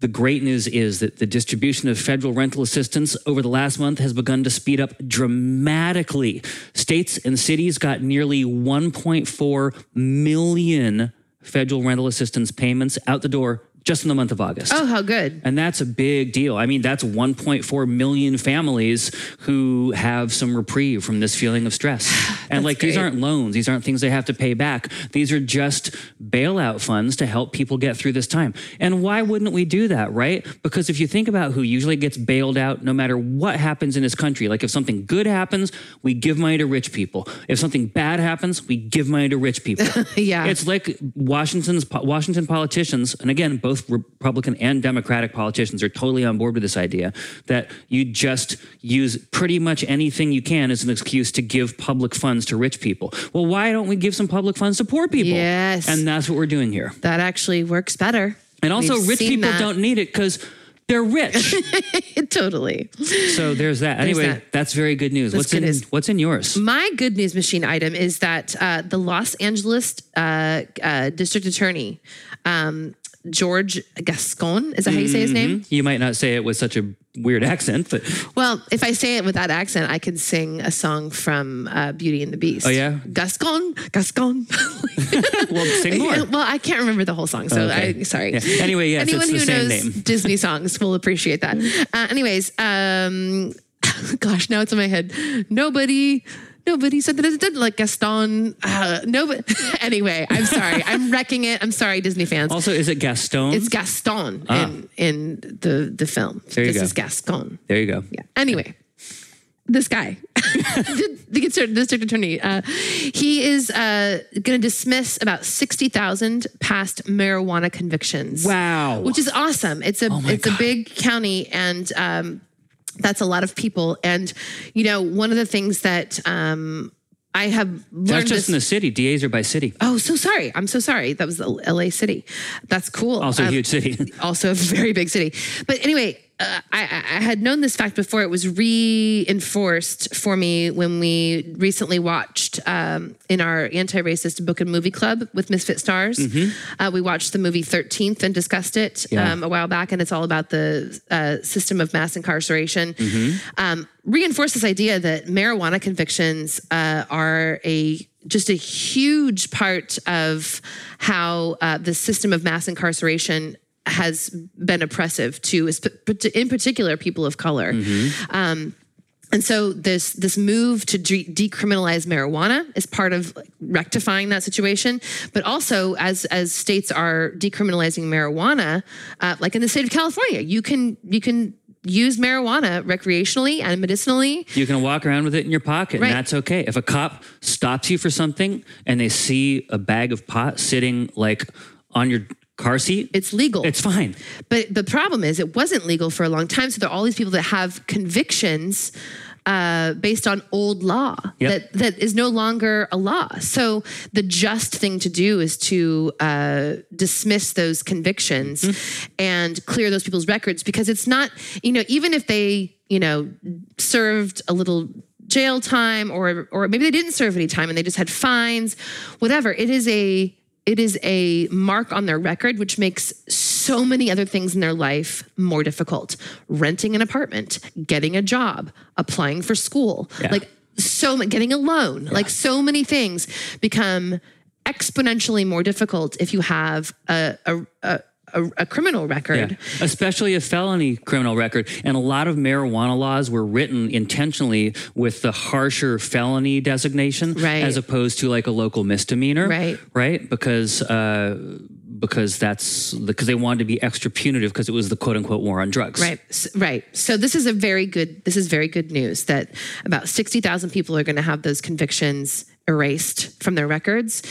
B: The great news is that the distribution of federal rental assistance over the last month has begun to speed up dramatically. States and cities got nearly 1.4 million federal rental assistance payments out the door just in the month of August.
A: Oh, how good.
B: And that's a big deal. I mean, that's 1.4 million families who have some reprieve from this feeling of stress. and like these aren't loans, these aren't things they have to pay back. These are just bailout funds to help people get through this time. And why wouldn't we do that, right? Because if you think about who usually gets bailed out no matter what happens in this country, like if something good happens, we give money to rich people. If something bad happens, we give money to rich people.
A: Yeah.
B: It's like Washington's Washington politicians, and again, both Republican and Democratic politicians are totally on board with this idea that you just use pretty much anything you can as an excuse to give public funds to rich people. Well, why don't we give some public funds to poor people?
A: Yes.
B: And that's what we're doing here.
A: That actually works better.
B: And also,
A: We've
B: rich people
A: that.
B: don't need it because they're rich.
A: totally.
B: so there's that. Anyway,
A: that.
B: that's very good news. what's
A: good
B: in
A: news.
B: What's in yours?
A: My good news machine item is that uh, the Los Angeles uh, uh, district attorney, um, George Gascon, is that how you say his name?
B: You might not say it with such a weird accent, but
A: Well, if I say it with that accent, I could sing a song from uh, Beauty and the Beast. Oh
B: yeah?
A: Gascon, Gascon.
B: well, sing more.
A: well, I can't remember the whole song, so
B: Okay.
A: I sorry.
B: Yeah. Anyway, yes,
A: anyone
B: it's the
A: who
B: same
A: knows
B: name.
A: Disney songs will appreciate that. Uh, anyways, um, gosh, now it's in my head. Nobody. Nobody said that it did like Gaston. Uh, no, but anyway, I'm sorry. I'm wrecking it. I'm sorry, Disney fans.
B: Also, is it Gaston?
A: it's Gaston in in the the film.
B: Ah. There you
A: this
B: go.
A: is Gascon.
B: there you go.
A: Yeah. Anyway, this guy, the, the district- attorney, uh, he is uh, going to dismiss about sixty thousand past marijuana convictions.
B: Wow.
A: which is awesome. It's a
B: Oh
A: it's a big county, and um, that's a lot of people. And you know, one of the things that um, I have learned
B: That's just
A: this-
B: in the city. DAs are by city.
A: Oh, so sorry. I'm so sorry. That was LA city. That's cool.
B: Also a
A: Um,
B: huge city.
A: also a very big city. But anyway, uh, I, I had known this fact before. It was reinforced for me when we recently watched um, in our anti-racist book and movie club with Misfit Stars. Uh, we watched the movie Thirteenth and discussed it
B: Yeah.
A: um, a while back, and it's all about the uh, system of mass incarceration. Um, reinforced this idea that marijuana convictions uh, are a just a huge part of how uh, the system of mass incarceration has been oppressive to, in particular, people of color. Um, and so this this move to de- decriminalize marijuana is part of like, rectifying that situation. But also, as as states are decriminalizing marijuana, uh, like in the state of California, you can you can use marijuana recreationally and medicinally.
B: You can walk around with it in your pocket,
A: Right.
B: and that's okay. If a cop stops you for something and they see a bag of pot sitting like on your car seat,
A: It's legal.
B: it's fine.
A: But the problem is, it wasn't legal for a long time. So there are all these people that have convictions uh, based on old law
B: Yep.
A: that that is no longer a law. So the just thing to do is to uh, dismiss those convictions and clear those people's records because it's not, you know, even if they, you know, served a little jail time or or maybe they didn't serve any time and they just had fines, whatever. It is a it is a mark on their record, which makes so many other things in their life more difficult. Renting an apartment, getting a job, applying for school,
B: Yeah.
A: like so getting a loan, like so many things become exponentially more difficult if you have a a, a, a, a criminal record.
B: Yeah, especially a felony criminal record. And a lot of marijuana laws were written intentionally with the harsher felony designation
A: Right.
B: as opposed to like a local misdemeanor.
A: Right.
B: Right. Because, uh, because that's because they wanted to be extra punitive because it was the quote unquote war on drugs.
A: Right, right. So this is a very good. This is very good news that about sixty thousand people are going to have those convictions erased from their records,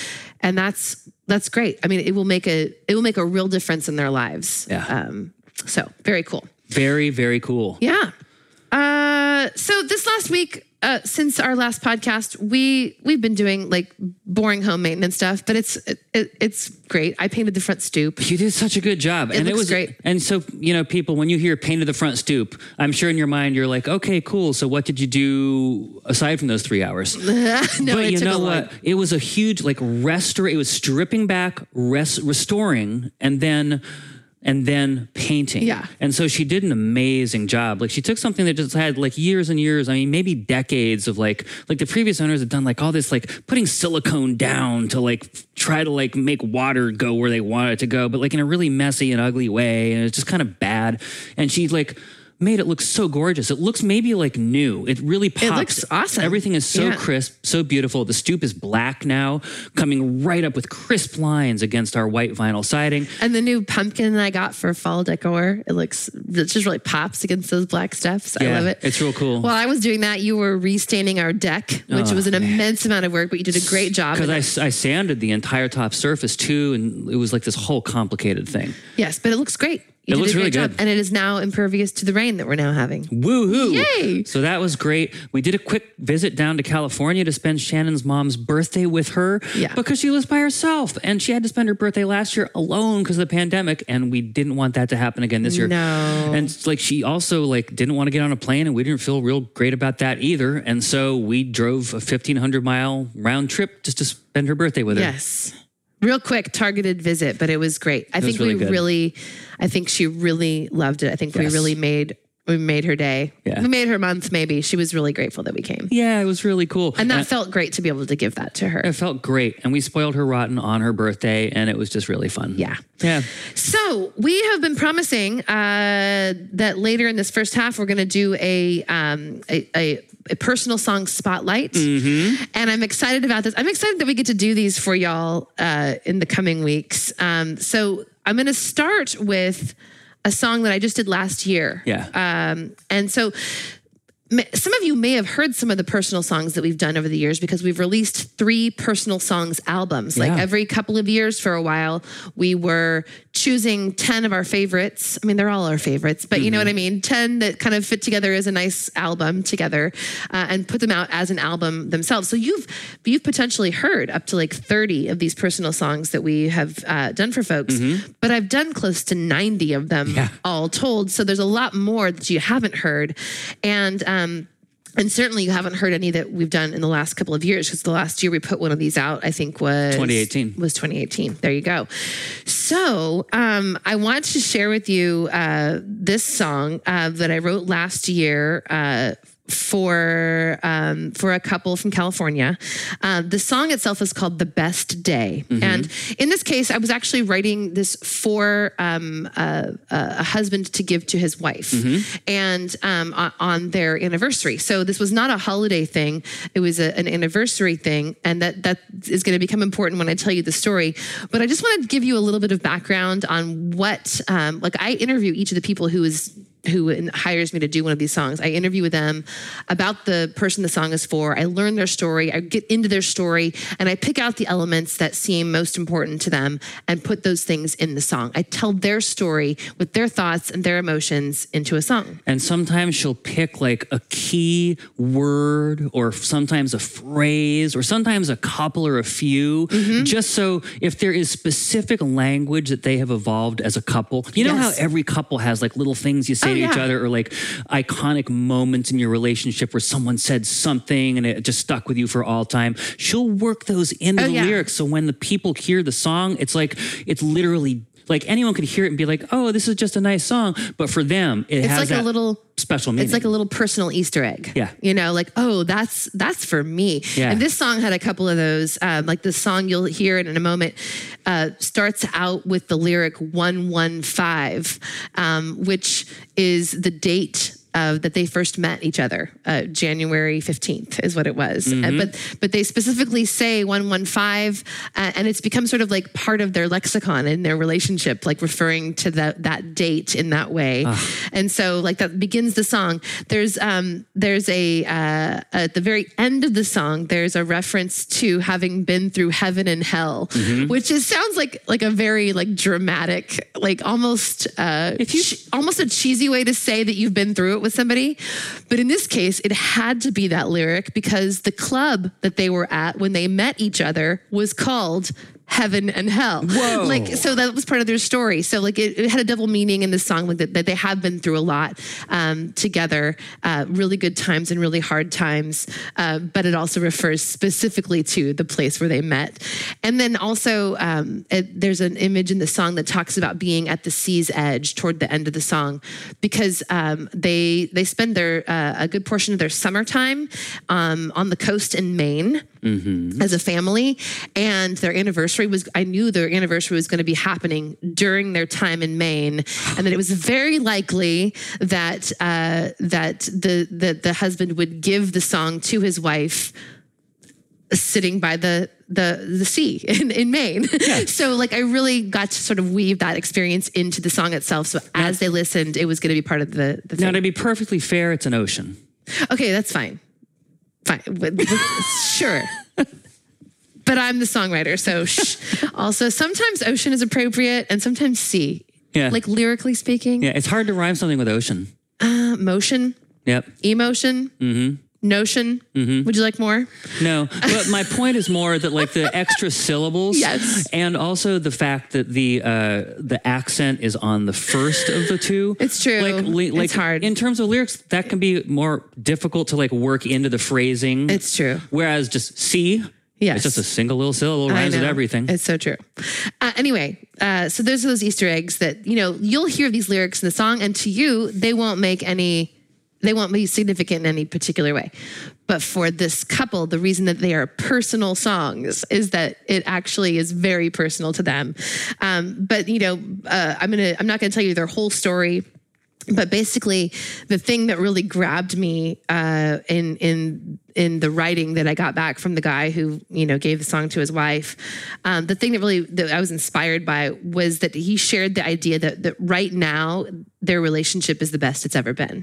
A: and that's that's great. I mean, it will make a it will make a real difference in their lives.
B: Yeah.
A: Um, so very cool.
B: Very, very cool.
A: Yeah. Uh, so this last week, uh, since our last podcast, we we've been doing like boring home maintenance stuff, but it's it, it, it's great. I painted the front stoop.
B: You did such a good job. and it was
A: great.
B: And so, you know, people, when you hear painted the front stoop, I'm sure in your mind you're like, okay, cool. So what did you do aside from those three hours?
A: no,
B: but
A: it
B: you
A: took a
B: know what? It was a huge like restore. It was stripping back, rest, restoring, and then and then painting.
A: Yeah.
B: And so she did an amazing job. Like she took something that just had like years and years. I mean, maybe decades of like like the previous owners had done like all this like putting silicone down to like try to like make water go where they want it to go, but like in a really messy and ugly way, and it's just kind of bad. And she like made it look so gorgeous. It looks maybe like new. It really pops.
A: It looks awesome.
B: Everything is so
A: Yeah.
B: crisp, so beautiful. The stoop is black now, coming right up with crisp lines against our white vinyl siding.
A: And the new pumpkin that I got for fall decor, it looks, it just really pops against those black stuffs. I love it.
B: it's real cool.
A: While I was doing that, you were restaining our deck, which
B: Oh,
A: was an
B: man.
A: immense amount of work, but you did a great job.
B: Because I, I sanded the entire top surface too, and it was like this whole complicated thing.
A: yes, but it looks great. You
B: It looks really
A: job.
B: good.
A: And it is now impervious to the rain that we're now having.
B: Woohoo!
A: Yay!
B: So that was great. We did a quick visit down to California to spend Shannon's mom's birthday with her
A: Yeah.
B: because she lives by herself and she had to spend her birthday last year alone because of the pandemic and we didn't want that to happen again this year.
A: No.
B: And like she also like didn't want to get on a plane and we didn't feel real great about that either. And so we drove a 1500 mile round trip just to spend her birthday with her.
A: Yes. Real quick, targeted visit, but it was great. I
B: was
A: think
B: really
A: we
B: good.
A: really, I think she really loved it. I think we really made, we made her day.
B: Yeah.
A: We made her month, maybe. She was really grateful that we came.
B: Yeah, it was really cool.
A: And that felt great to be able to give that to her.
B: It felt great. And we spoiled her rotten on her birthday and it was just really fun.
A: Yeah.
B: Yeah.
A: So we have been promising uh, that later in this first half we're going to do a, um, a, a a personal song spotlight, and I'm excited about this. I'm excited that we get to do these for y'all uh, in the coming weeks. Um, so I'm going to start with a song that I just did last year.
B: Yeah.
A: Um, and so some of you may have heard some of the personal songs that we've done over the years because we've released three personal songs albums. Like every couple of years for a while, we were choosing 10 of our favorites. I mean, they're all our favorites, but you know what I mean? 10 that kind of fit together as a nice album together uh, and put them out as an album themselves. So you've you've potentially heard up to like 30 of these personal songs that we have uh, done for folks, but I've done close to 90 of them
B: Yeah.
A: all told. So there's a lot more that you haven't heard. And, um, and certainly you haven't heard any that we've done in the last couple of years because the last year we put one of these out, I think was
B: 2018.
A: Was 2018. There you go. So um, I want to share with you uh, this song uh, that I wrote last year. Uh, for um, for a couple from California, uh, the song itself is called "The Best Day," and in this case, I was actually writing this for um, a, a husband to give to his wife, and um, on, on their anniversary. So this was not a holiday thing; it was a, an anniversary thing, and that that is going to become important when I tell you the story. But I just want to give you a little bit of background on what, um, like, I interview each of the people who is who hires me to do one of these songs. I interview with them about the person the song is for. I learn their story. I get into their story and I pick out the elements that seem most important to them and put those things in the song. I tell their story with their thoughts and their emotions into a song.
B: And sometimes she'll pick like a key word or sometimes a phrase or sometimes a couple or a few,
A: Mm-hmm.
B: just so if there is specific language that they have evolved as a couple. You know
A: Yes.
B: how every couple has like little things you say
A: Oh,
B: to each other or like iconic moments in your relationship where someone said something and it just stuck with you for all time. She'll work those into
A: Oh,
B: the
A: yeah.
B: lyrics. So when the people hear the song, it's like, it's literally like anyone could hear it and be like, oh, this is just a nice song. But for them, it
A: It's
B: has
A: like a little
B: special meaning.
A: It's like a little personal Easter egg.
B: Yeah.
A: You know, like, oh, that's that's for me.
B: Yeah.
A: And this song had a couple of those. Um, like the song you'll hear it in a moment uh, starts out with the lyric 115, um, which is the date uh, that they first met each other. Uh, January 15th is what it was. Uh, but but they specifically say 115, uh, and it's become sort of like part of their lexicon in their relationship, like referring to that that date in that way. And so like that begins the song. There's um there's a uh, at the very end of the song there's a reference to having been through heaven and hell, which is sounds like like a very like dramatic like almost uh
B: If you-
A: almost a cheesy way to say that you've been through it with somebody. But in this case, it had to be that lyric because the club that they were at when they met each other was called Heaven and Hell.
B: Whoa.
A: Like, so that was part of their story. So, like, it, it had a double meaning in the song, like that, that they have been through a lot um, together, uh, really good times and really hard times. Uh, but it also refers specifically to the place where they met. And then also, um, it, there's an image in the song that talks about being at the sea's edge toward the end of the song, because um, they they spend their uh, a good portion of their summertime um, on the coast in Maine as a family and their anniversary was i knew their anniversary was going to be happening during their time in maine and that it was very likely that uh, that the, the the husband would give the song to his wife sitting by the the the sea in, in Maine. so like I really got to sort of weave that experience into the song itself. So as they listened, it was going to be part of the, the
B: now, to be perfectly fair, it's an ocean.
A: Okay, that's fine. Fine. Sure. But I'm the songwriter, so shh. also sometimes ocean is appropriate and sometimes sea.
B: Yeah.
A: Like lyrically speaking,
B: Yeah, it's hard to rhyme something with ocean.
A: uh, motion,
B: Yep.
A: emotion,
B: Mm-hmm.
A: Notion. Would you like more?
B: No, but my point is more that like the extra syllables,
A: Yes.
B: and also the fact that the uh, the accent is on the first of the two.
A: It's true.
B: Like, li- like
A: It's hard.
B: in terms of lyrics. That can be more difficult to like work into the phrasing.
A: It's true.
B: Whereas just see,
A: Yes.
B: it's just a single little syllable rhymes with everything.
A: It's so true. Uh, anyway, uh, so those are those Easter eggs that you know you'll hear these lyrics in the song, and to you they won't make any, they won't be significant in any particular way. But for this couple, the reason that they are personal songs is that it actually is very personal to them. Um, but you know, uh, I'm gonna, I'm not gonna tell you their whole story
B: but basically the thing that really grabbed me uh, in in in the writing that I got back from the guy who you know gave the song to his wife, um, the thing that really that I was inspired by was that he shared the idea that that right now their relationship is the best it's ever been,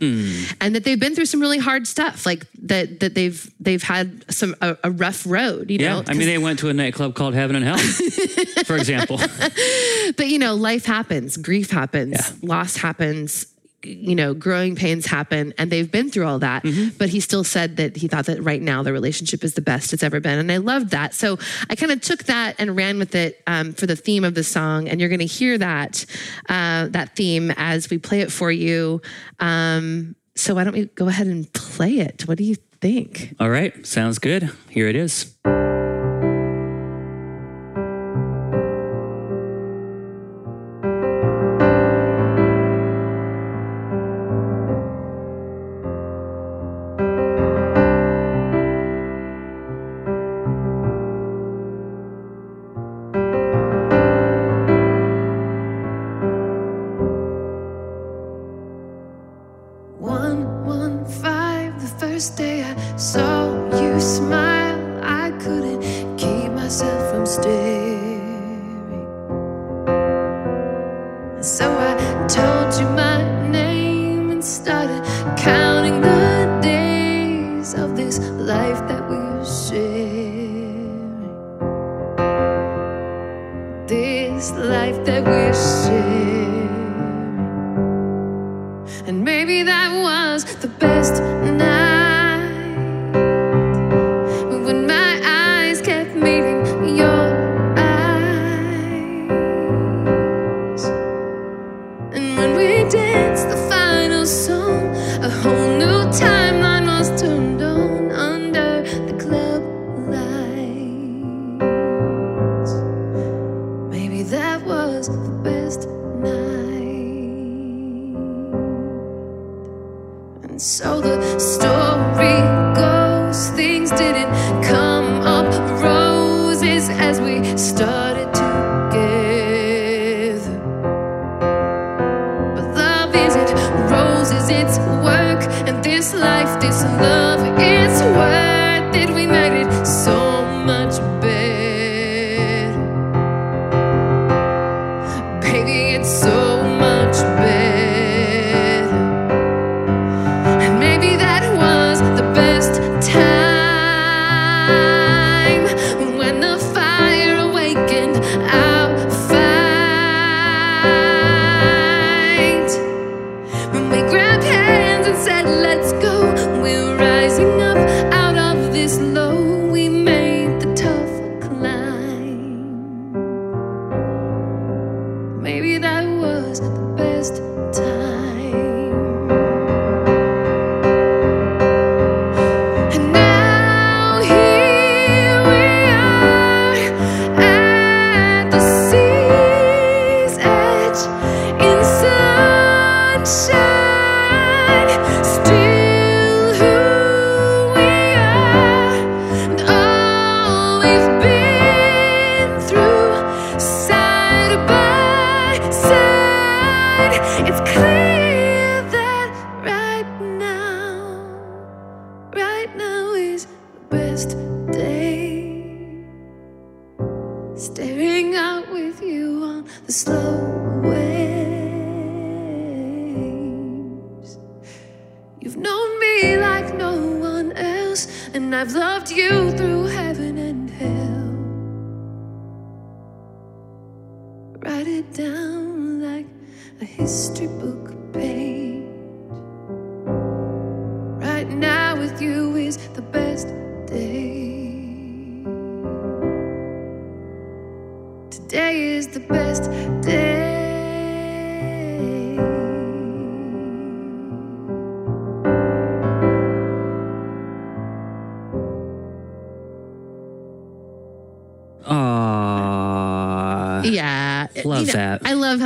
B: and that they've been through some really hard stuff, like that that they've they've had some a, a rough road, you
A: Yeah,
B: know.
A: I mean, they went to a nightclub called Heaven and Hell, for example.
B: but you know, life happens, grief happens,
A: Yeah.
B: loss happens, you know, growing pains happen, and they've been through all that.
A: Mm-hmm.
B: But he still said that he thought that right now the relationship is the best it's ever been, and I loved that. So I kind of took that and ran with it um, for the theme of the song, and you're going to hear that uh, that theme as we play it for you. Um, so why don't we go ahead and play it? What do you think?
A: All right, sounds good. Here it is.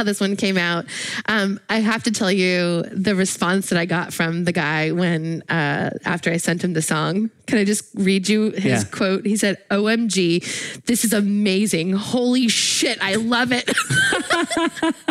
B: How this one came out. Um, I have to tell you the response that I got from the guy when, uh, after I sent him the song,
A: Can I just read you his
B: Yeah.
A: quote? He said, OMG, this is amazing. Holy shit, I love it.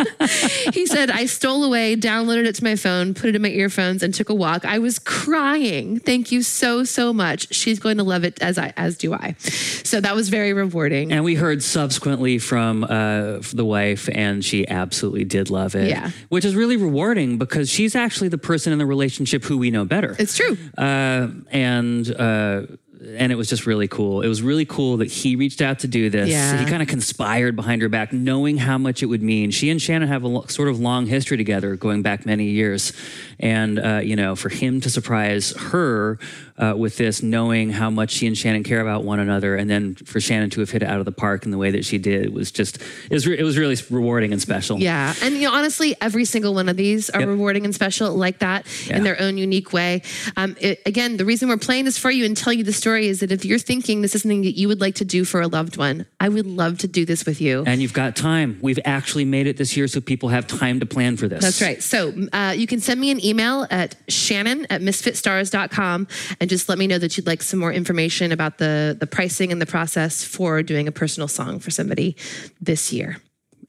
A: he said, I stole away, downloaded it to my phone, put it in my earphones, and took a walk. I was crying. Thank you so, so much. She's going to love it as I as do I. So that was very rewarding.
B: And we heard subsequently from uh, the wife, and she absolutely did love it.
A: Yeah.
B: Which is really rewarding because she's actually the person in the relationship who we know better.
A: It's true.
B: uh, and uh, and it was just really cool. It was really cool that he reached out to do this.
A: Yeah.
B: He kind of conspired behind her back, knowing how much it would mean. She and Shannon have a lo- sort of long history together, going back many years, and uh, you know, for him to surprise her uh, with this, knowing how much she and Shannon care about one another, and then for Shannon to have hit it out of the park in the way that she did was just it was re- it was really rewarding and special.
A: Yeah. And you know, honestly, every single one of these are
B: Yep.
A: rewarding and special like that
B: Yeah.
A: in their own unique way. Um, it, again, the reason we're playing this for you and telling you the story is that if you're thinking this is something that you would like to do for a loved one, I would love to do this with you.
B: And you've got time. We've actually made it this year so people have time to plan for this.
A: That's right. So uh, you can send me an email at shannon at misfitstars.com and just let me know that you'd like some more information about the, the pricing and the process for doing a personal song for somebody this year.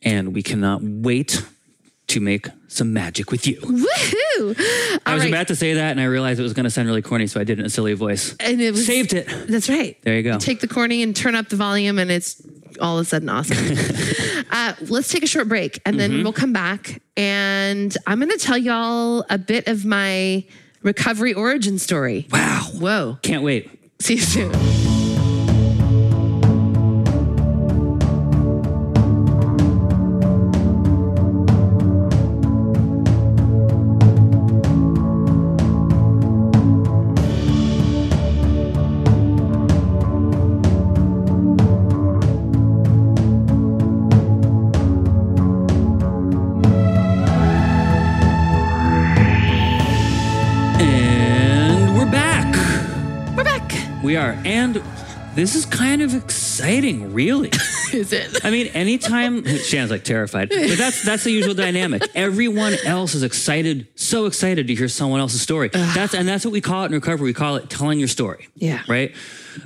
B: and we cannot wait to make some magic with you.
A: Woohoo!
B: I was
A: right.
B: about to say that, and I realized it was going to sound really corny, so I did it in a silly voice.
A: and it was
B: Saved it.
A: That's right.
B: There you go.
A: Take the corny and turn up the volume, and it's all of a sudden awesome. uh, let's take a short break, and then
B: Mm-hmm.
A: we'll come back, and I'm going to tell y'all a bit of my recovery origin story.
B: Wow.
A: Whoa!
B: Can't wait.
A: See you soon.
B: Are. And this is kind of exciting, really.
A: Is it?
B: I mean, anytime Shannon's like terrified, but that's that's the usual dynamic. Everyone else is excited, so excited to hear someone else's story. That's and that's what we call it in recovery. We call it telling your story.
A: Yeah.
B: Right.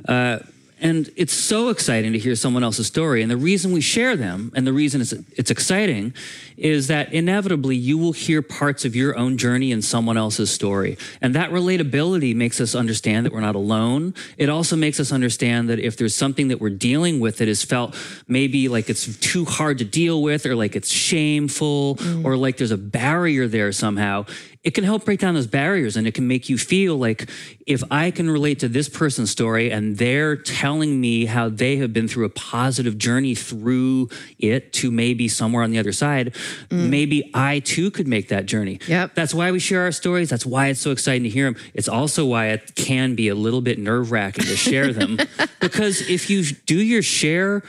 B: Uh, and it's so exciting to hear someone else's story. And the reason we share them, and the reason it's it's exciting, is that inevitably you will hear parts of your own journey in someone else's story. And that relatability makes us understand that we're not alone. It also makes us understand that if there's something that we're dealing with that is felt maybe like it's too hard to deal with, or like it's shameful, mm. or like there's a barrier there somehow, it can help break down those barriers and it can make you feel like if I can relate to this person's story and they're telling me how they have been through a positive journey through it to maybe somewhere on the other side, mm. maybe I too could make that journey.
A: Yep.
B: That's why we share our stories. That's why it's so exciting to hear them. It's also why it can be a little bit nerve wracking to share them because if you do your share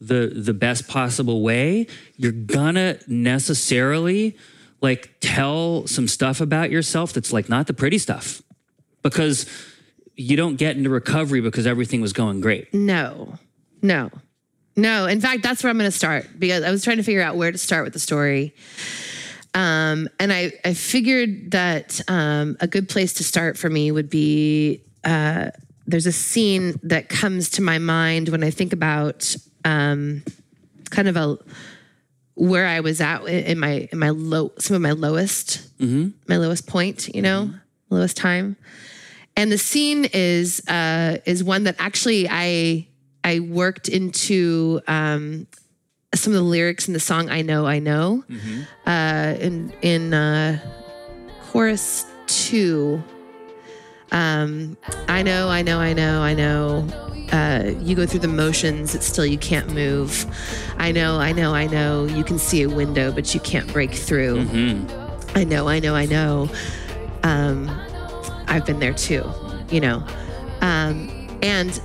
B: the the best possible way, you're gonna necessarily like tell some stuff about yourself that's like not the pretty stuff because you don't get into recovery because everything was going great.
A: No, no, no. In fact, that's where I'm going to start because I was trying to figure out where to start with the story. Um, and I, I figured that um, a good place to start for me would be uh, there's a scene that comes to my mind when I think about um, kind of a where I was at in my in my low some of my lowest my lowest point, you know, lowest time. And the scene is uh, is one that actually I I worked into um, some of the lyrics in the song "I Know I Know" uh, in in uh, chorus two. Um, I know, I know, I know, I know. Uh, you go through the motions, it's still you can't move. I know, I know, I know. You can see a window, but you can't break through. I know, I know, I know. Um, I've been there too, you know. Um, and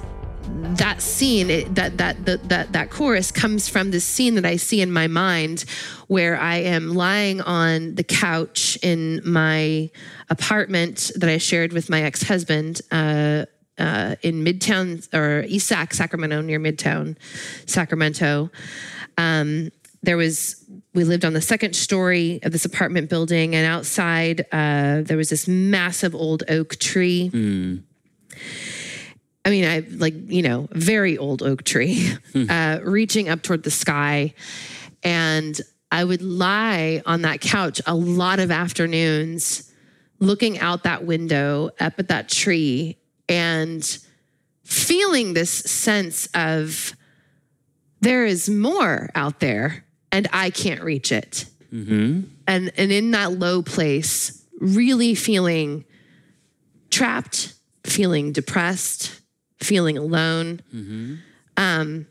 A: that scene, it, that that that that that chorus comes from this scene that I see in my mind, where I am lying on the couch in my apartment that I shared with my ex husband. Uh, uh, in Midtown or East Sac, Sacramento, near Midtown, Sacramento. Um, there was we lived on the second story of this apartment building, and outside uh, there was this massive old oak tree. I mean, I like, you know, very old oak tree, uh, reaching up toward the sky. And I would lie on that couch a lot of afternoons, looking out that window up at that tree and feeling this sense of there is more out there and I can't reach it. And, and in that low place, really feeling trapped, feeling depressed, feeling alone. Um,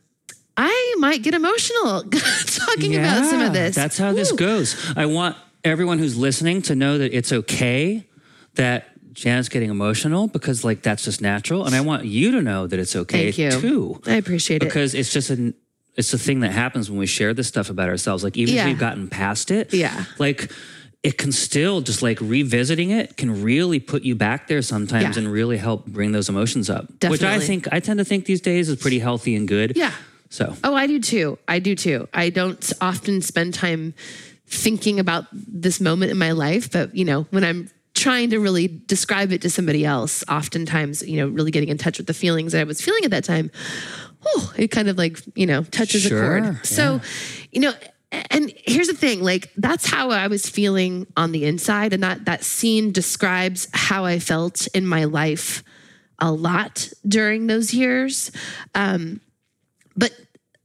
A: I might get emotional talking about some of this.
B: That's how this goes. I want everyone who's listening to know that it's okay that Janet's getting emotional because like that's just natural. And I want you to know that it's okay
A: Thank you.
B: too.
A: I appreciate it.
B: Because it's just an it's a thing that happens when we share this stuff about ourselves. Like even
A: Yeah.
B: if we've gotten past it,
A: Yeah.
B: like it can still just like revisiting it can really put you back there sometimes
A: Yeah.
B: and really help bring those emotions up. Which I think I tend to think these days is pretty healthy and good.
A: Yeah.
B: So
A: Oh, I do too. I do too. I don't often spend time thinking about this moment in my life, but you know, when I'm trying to really describe it to somebody else, oftentimes, you know, really getting in touch with the feelings that I was feeling at that time, oh, it kind of like, you know, touches a
B: Sure,
A: chord. So, you know, and here's the thing, like that's how I was feeling on the inside. And that that scene describes how I felt in my life a lot during those years. Um, but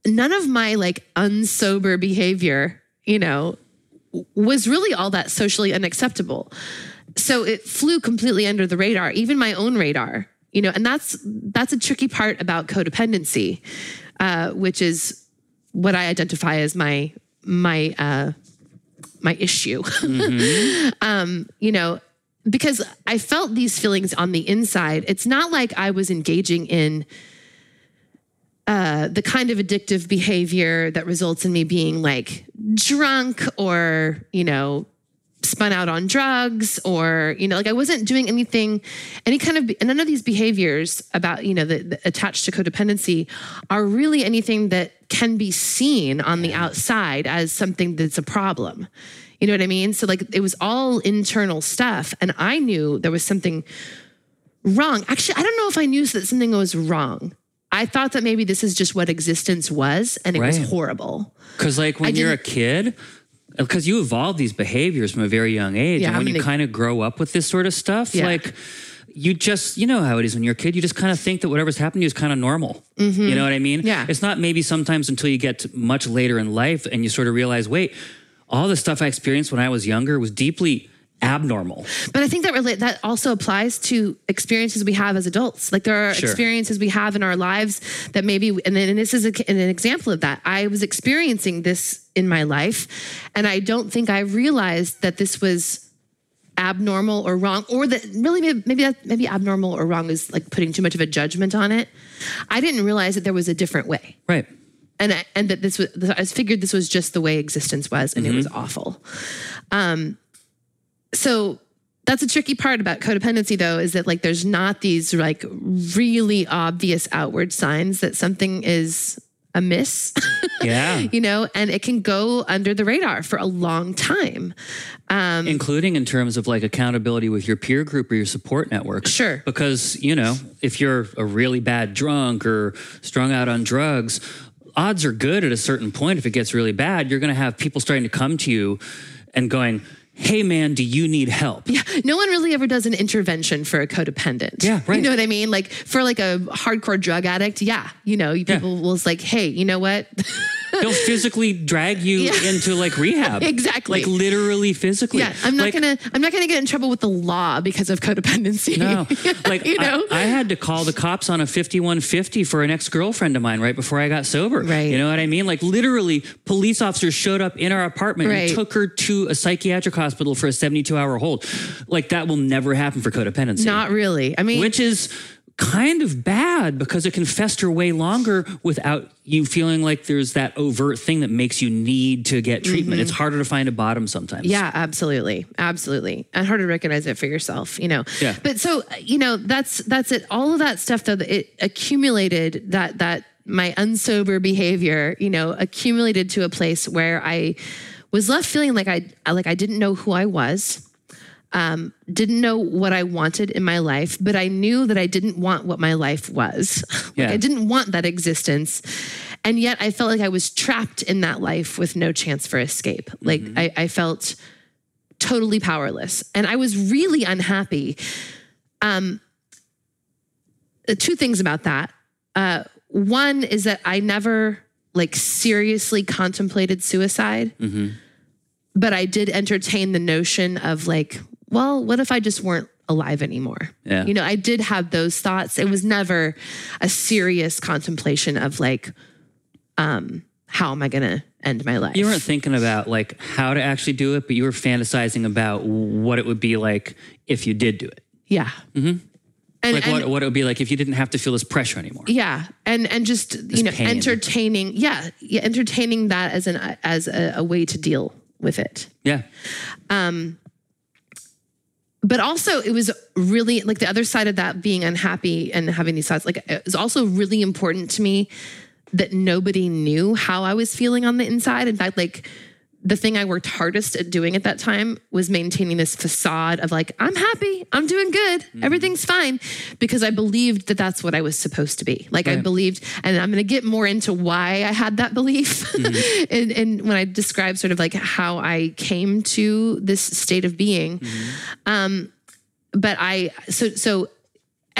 A: none of my like unsober behavior, you know, was really all that socially unacceptable. So it flew completely under the radar, even my own radar, you know, and that's that's a tricky part about codependency, uh, which is what I identify as my my uh, my issue. um, you know, because I felt these feelings on the inside. It's not like I was engaging in uh, the kind of addictive behavior that results in me being like drunk or, you know, spun out on drugs or, you know, like I wasn't doing anything, any kind of, and none of these behaviors about, you know, the, the attached to codependency are really anything that can be seen on the outside as something that's a problem. You know what I mean? So like it was all internal stuff. And I knew there was something wrong. Actually, I don't know if I knew that something was wrong. I thought that maybe this is just what existence was and it
B: Right.
A: was horrible.
B: Because like when
A: I
B: you're a kid, because you evolve these behaviors from a very young age,
A: Yeah,
B: and when
A: I'm
B: you kind of grow up with this sort of stuff,
A: Yeah.
B: like you just you know how it is when you're a kid. You just kind of think that whatever's happened to you is kind of normal. You know what I mean?
A: Mm-hmm. Yeah.
B: It's not maybe sometimes until you get much later in life and you sort of realize, wait, all the stuff I experienced when I was younger was deeply abnormal.
A: But I think that relate that also applies to experiences we have as adults. Like there are
B: Sure.
A: experiences we have in our lives that maybe, and then and this is a, an example of that. I was experiencing this in my life, and I don't think I realized that this was abnormal or wrong, or that really maybe maybe, that, maybe abnormal or wrong is like putting too much of a judgment on it. I didn't realize that there was a different way.
B: Right.
A: and I, and that this was I figured this was just the way existence was, and it was awful. Um, so that's a tricky part about codependency, though, is that like there's not these like really obvious outward signs that something is amiss,
B: Yeah.
A: you know, and it can go under the radar for a long time.
B: Um, including in terms of like accountability with your peer group or your support network.
A: Sure.
B: Because, you know, if you're a really bad drunk or strung out on drugs, odds are good at a certain point if it gets really bad, you're going to have people starting to come to you and going, "Hey man, do you need help?"
A: Yeah, no one really ever does an intervention for a codependent.
B: Yeah, right.
A: You know what I mean? Like for like a hardcore drug addict, yeah, you know, people will like, hey, you know what?
B: They'll physically drag you
A: Yeah.
B: into like rehab.
A: Exactly.
B: Like literally physically.
A: yeah, I'm not
B: Like,
A: gonna, I'm not gonna get in trouble with the law because of codependency.
B: No, like
A: you know,
B: I, I had to call the cops on a 5150 for an ex girlfriend of mine right before I got sober.
A: Right.
B: You know what I mean? Like literally, police officers showed up in our apartment
A: Right.
B: and took her to a psychiatric hospital for a 72 hour hold. Like that will never happen for codependency.
A: not really. I mean,
B: which is kind of bad because it can fester way longer without you feeling like there's that overt thing that makes you need to get treatment. It's harder to find a bottom sometimes.
A: Mm-hmm. Yeah, absolutely. Absolutely. And hard to recognize it for yourself, you know.
B: Yeah.
A: But so, you know, that's that's it. All of that stuff though, it accumulated that that my unsober behavior, you know, accumulated to a place where I was left feeling like I like I didn't know who I was. Um, didn't know what I wanted in my life, but I knew that I didn't want what my life was. Like,
B: Yeah.
A: I didn't want that existence. And yet I felt like I was trapped in that life with no chance for escape. Like I, I felt totally powerless. And I was really unhappy. Um, uh, two things about that. Uh, one is that I never like seriously contemplated suicide, but I did entertain the notion of like, well, what if I just weren't alive anymore?
B: Yeah.
A: You know, I did have those thoughts. It was never a serious contemplation of like, um, how am I going to end my life?
B: You weren't thinking about like how to actually do it, but you were fantasizing about what it would be like if you did do it.
A: yeah. Mm-hmm. And,
B: Like
A: and-
B: what, what it would be like if you didn't have to feel this pressure anymore.
A: yeah and and just you know
B: pain.
A: entertaining yeah, yeah entertaining that as an as a, a way to deal with it
B: Yeah.
A: But also it was really like the other side of that being unhappy and having these thoughts like it was also really important to me that nobody knew how i was feeling on the inside. In fact like the thing i worked hardest at doing at that time was maintaining this facade of like i'm happy i'm doing good mm-hmm. everything's fine because i believed that that's what i was supposed to be. Like i believed and i'm going to get more into why i had that belief mm-hmm. and, and when i describe sort of like how i came to this state of being. Mm-hmm. Um but I so so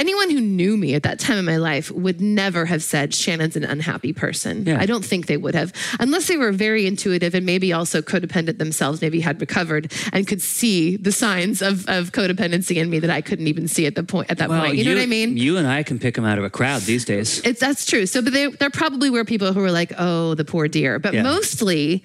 A: anyone who knew me at that time in my life would never have said Shannon's an unhappy person.
B: Yeah.
A: I don't think they would have, unless they were very intuitive and maybe also codependent themselves, maybe had recovered and could see the signs of, of codependency in me that I couldn't even see at the point at that point. You, know what I mean?
B: You and I can pick them out of a crowd these days.
A: It's that's true. So, but they there probably were people who were like, "Oh, the poor dear." But
B: Yeah.
A: mostly,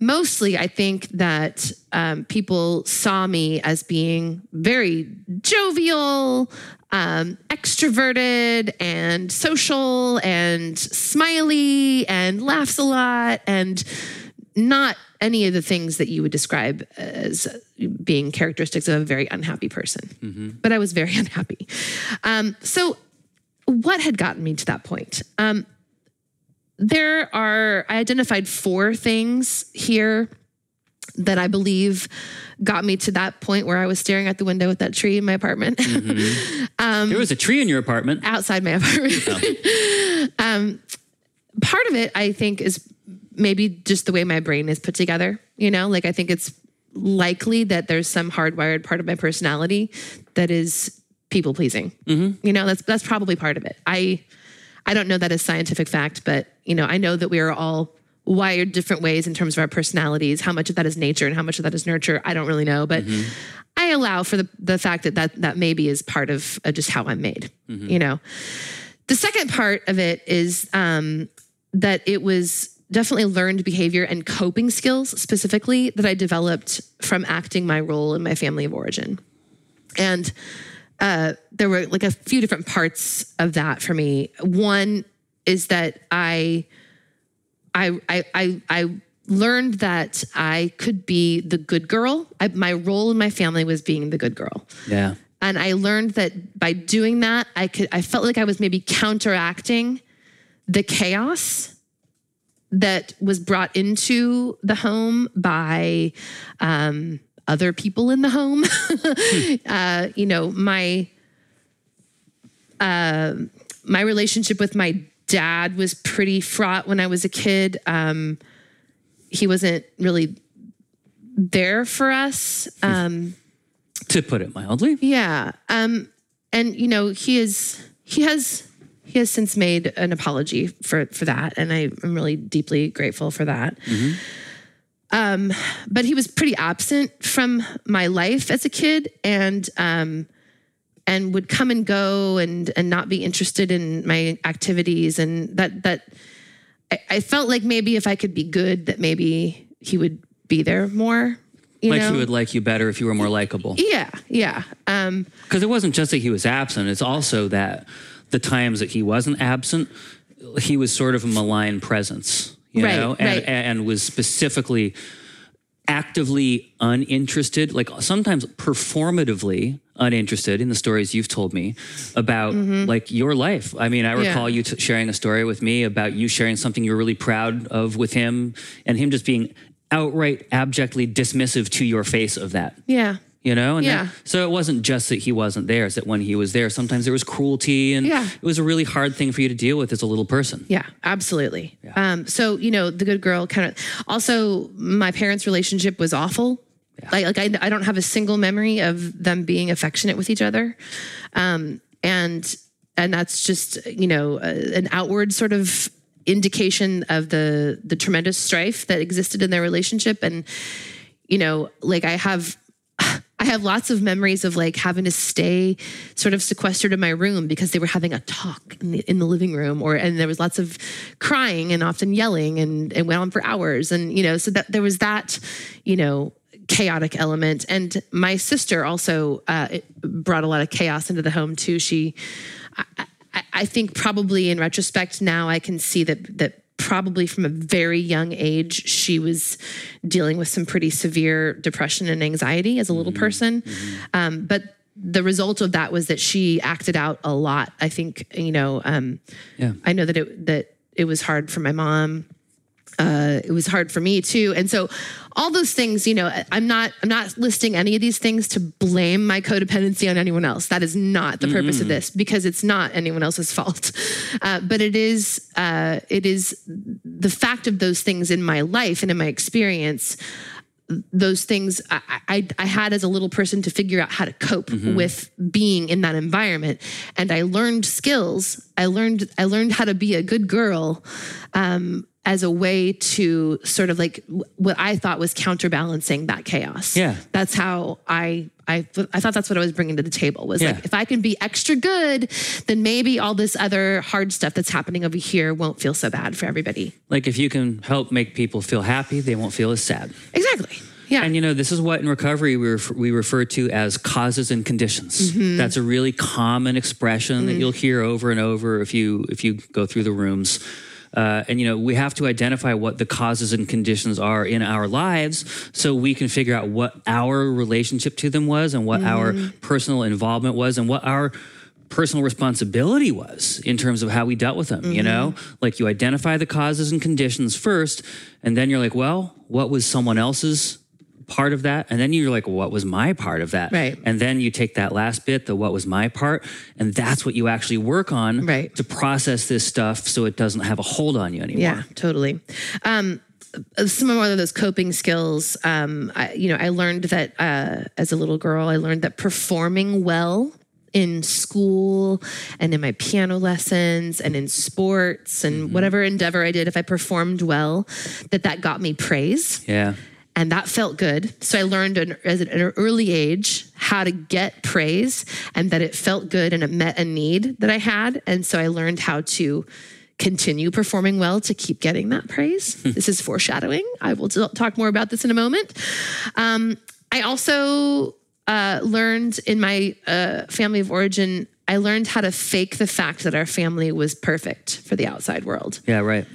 A: mostly, I think that um, people saw me as being very jovial, um, extroverted, and social, and smiley, and laughs a lot, and not any of the things that you would describe as being characteristics of a very unhappy person. But I was very unhappy. Um, so what had gotten me to that point? Um, there are, I identified four things here that I believe got me to that point where I was staring at the window with that tree in my apartment, mm-hmm.
B: um, there was a tree in your apartment.
A: outside my apartment. Oh. um, part of it, I think, is maybe just the way my brain is put together. You know, like I think it's likely that there's some hardwired part of my personality that is people pleasing. Mm-hmm. You know, that's that's probably part of it. I I don't know that as scientific fact, but you know, I know that we are all wired different ways in terms of our personalities. How much of that is nature and how much of that is nurture, I don't really know, but I allow for the the fact that that that maybe is part of uh, just how I'm made. You know, the second part of it is um, that it was definitely learned behavior and coping skills specifically that I developed from acting my role in my family of origin. And uh, there were like a few different parts of that for me. One is that I, I, I, I, I learned that I could be the good girl. I, my role in my family was being the good girl.
B: Yeah.
A: And I learned that by doing that, I could I felt like I was maybe counteracting the chaos that was brought into the home by um, other people in the home. uh, you know, my uh, my relationship with my dad was pretty fraught when I was a kid. Um, he wasn't really there for us. Um,
B: To put it mildly.
A: yeah. Um, and you know, he is he has he has since made an apology for for that, and I am really deeply grateful for that. Um, but he was pretty absent from my life as a kid, and um, and would come and go, and and not be interested in my activities, and that that I, I felt like maybe if I could be good, that maybe he would be there more. You
B: Like
A: know?
B: he would like you better if you were more likable.
A: Yeah, yeah. Um,
B: Because it wasn't just that he was absent, it's also that the times that he wasn't absent, he was sort of a malign presence, you
A: Right,
B: know, and,
A: right.
B: and was specifically actively uninterested, like sometimes performatively uninterested in the stories you've told me about like your life. I mean, I
A: Mm-hmm. Yeah.
B: recall you t- sharing a story with me about you sharing something you were really proud of with him and him just being outright abjectly dismissive to your face of that.
A: yeah.
B: You know, and
A: Yeah.
B: that, so it wasn't just that he wasn't there; it's that when he was there, sometimes there was cruelty, and
A: Yeah.
B: it was a really hard thing for you to deal with as a little person.
A: Yeah, absolutely. Um, so you know, the good girl kind of. Also, my parents' relationship was awful. Like, like I, I don't have a single memory of them being affectionate with each other, um, and and that's just you know uh, an outward sort of indication of the the tremendous strife that existed in their relationship, and you know, like I have I have lots of memories of like having to stay sort of sequestered in my room because they were having a talk in the, in the living room or and there was lots of crying and often yelling and it went on for hours. And you know so that there was that you know chaotic element. And my sister also uh, brought a lot of chaos into the home too. She I, I, I think probably in retrospect now I can see that that probably from a very young age she was dealing with some pretty severe depression and anxiety as a little person. Um, but the result of that was that she acted out a lot. I think you know um,
B: Yeah.
A: i know that it that it was hard for my mom uh, it was hard for me too. And so all those things you know i'm not i'm not listing any of these things to blame my codependency on anyone else. That is not the purpose of this because it's not anyone else's fault. Uh, but it is uh, it is the fact of those things in my life and in my experience those things I, I, I had as a little person to figure out how to cope with being in that environment. And i learned skills. I learned i learned how to be a good girl um, as a way to sort of like what i thought was counterbalancing that chaos
B: Yeah.
A: That's how I I I thought that's what I was bringing to the table was
B: Yeah.
A: like if I can be extra good, then maybe all this other hard stuff that's happening over here won't feel so bad for everybody.
B: Like if you can help make people feel happy, they won't feel as sad.
A: Exactly. Yeah.
B: And you know, this is what in recovery we refer, we refer to as causes and conditions.
A: Mm-hmm.
B: That's a really common expression that you'll hear over and over if you if you go through the rooms. Uh, and you know, we have to identify what the causes and conditions are in our lives, so we can figure out what our relationship to them was, and what our
A: Mm-hmm.
B: personal involvement was, and what our personal responsibility was in terms of how we dealt with them. You know,
A: Mm-hmm.
B: like you identify the causes and conditions first, and then you're like, well, what was someone else's part of that? And then you're like, what was my part of that?
A: Right.
B: And then you take that last bit, the what was my part, and that's what you actually work on
A: Right.
B: to process this stuff so it doesn't have a hold on you anymore.
A: Yeah, totally. Um, some more of those coping skills. Um, I, you know, I learned that uh, as a little girl, I learned that performing well in school and in my piano lessons and in sports and whatever endeavor I did, if I performed well, that that got me praise
B: Yeah.
A: And that felt good. So I learned an, as an, at an early age how to get praise and that it felt good and it met a need that I had. And so I learned how to continue performing well to keep getting that praise. this is foreshadowing. I will t- talk more about this in a moment. Um, I also uh, learned in my uh, family of origin. I learned how to fake the fact that our family was perfect for the outside world
B: Yeah, right.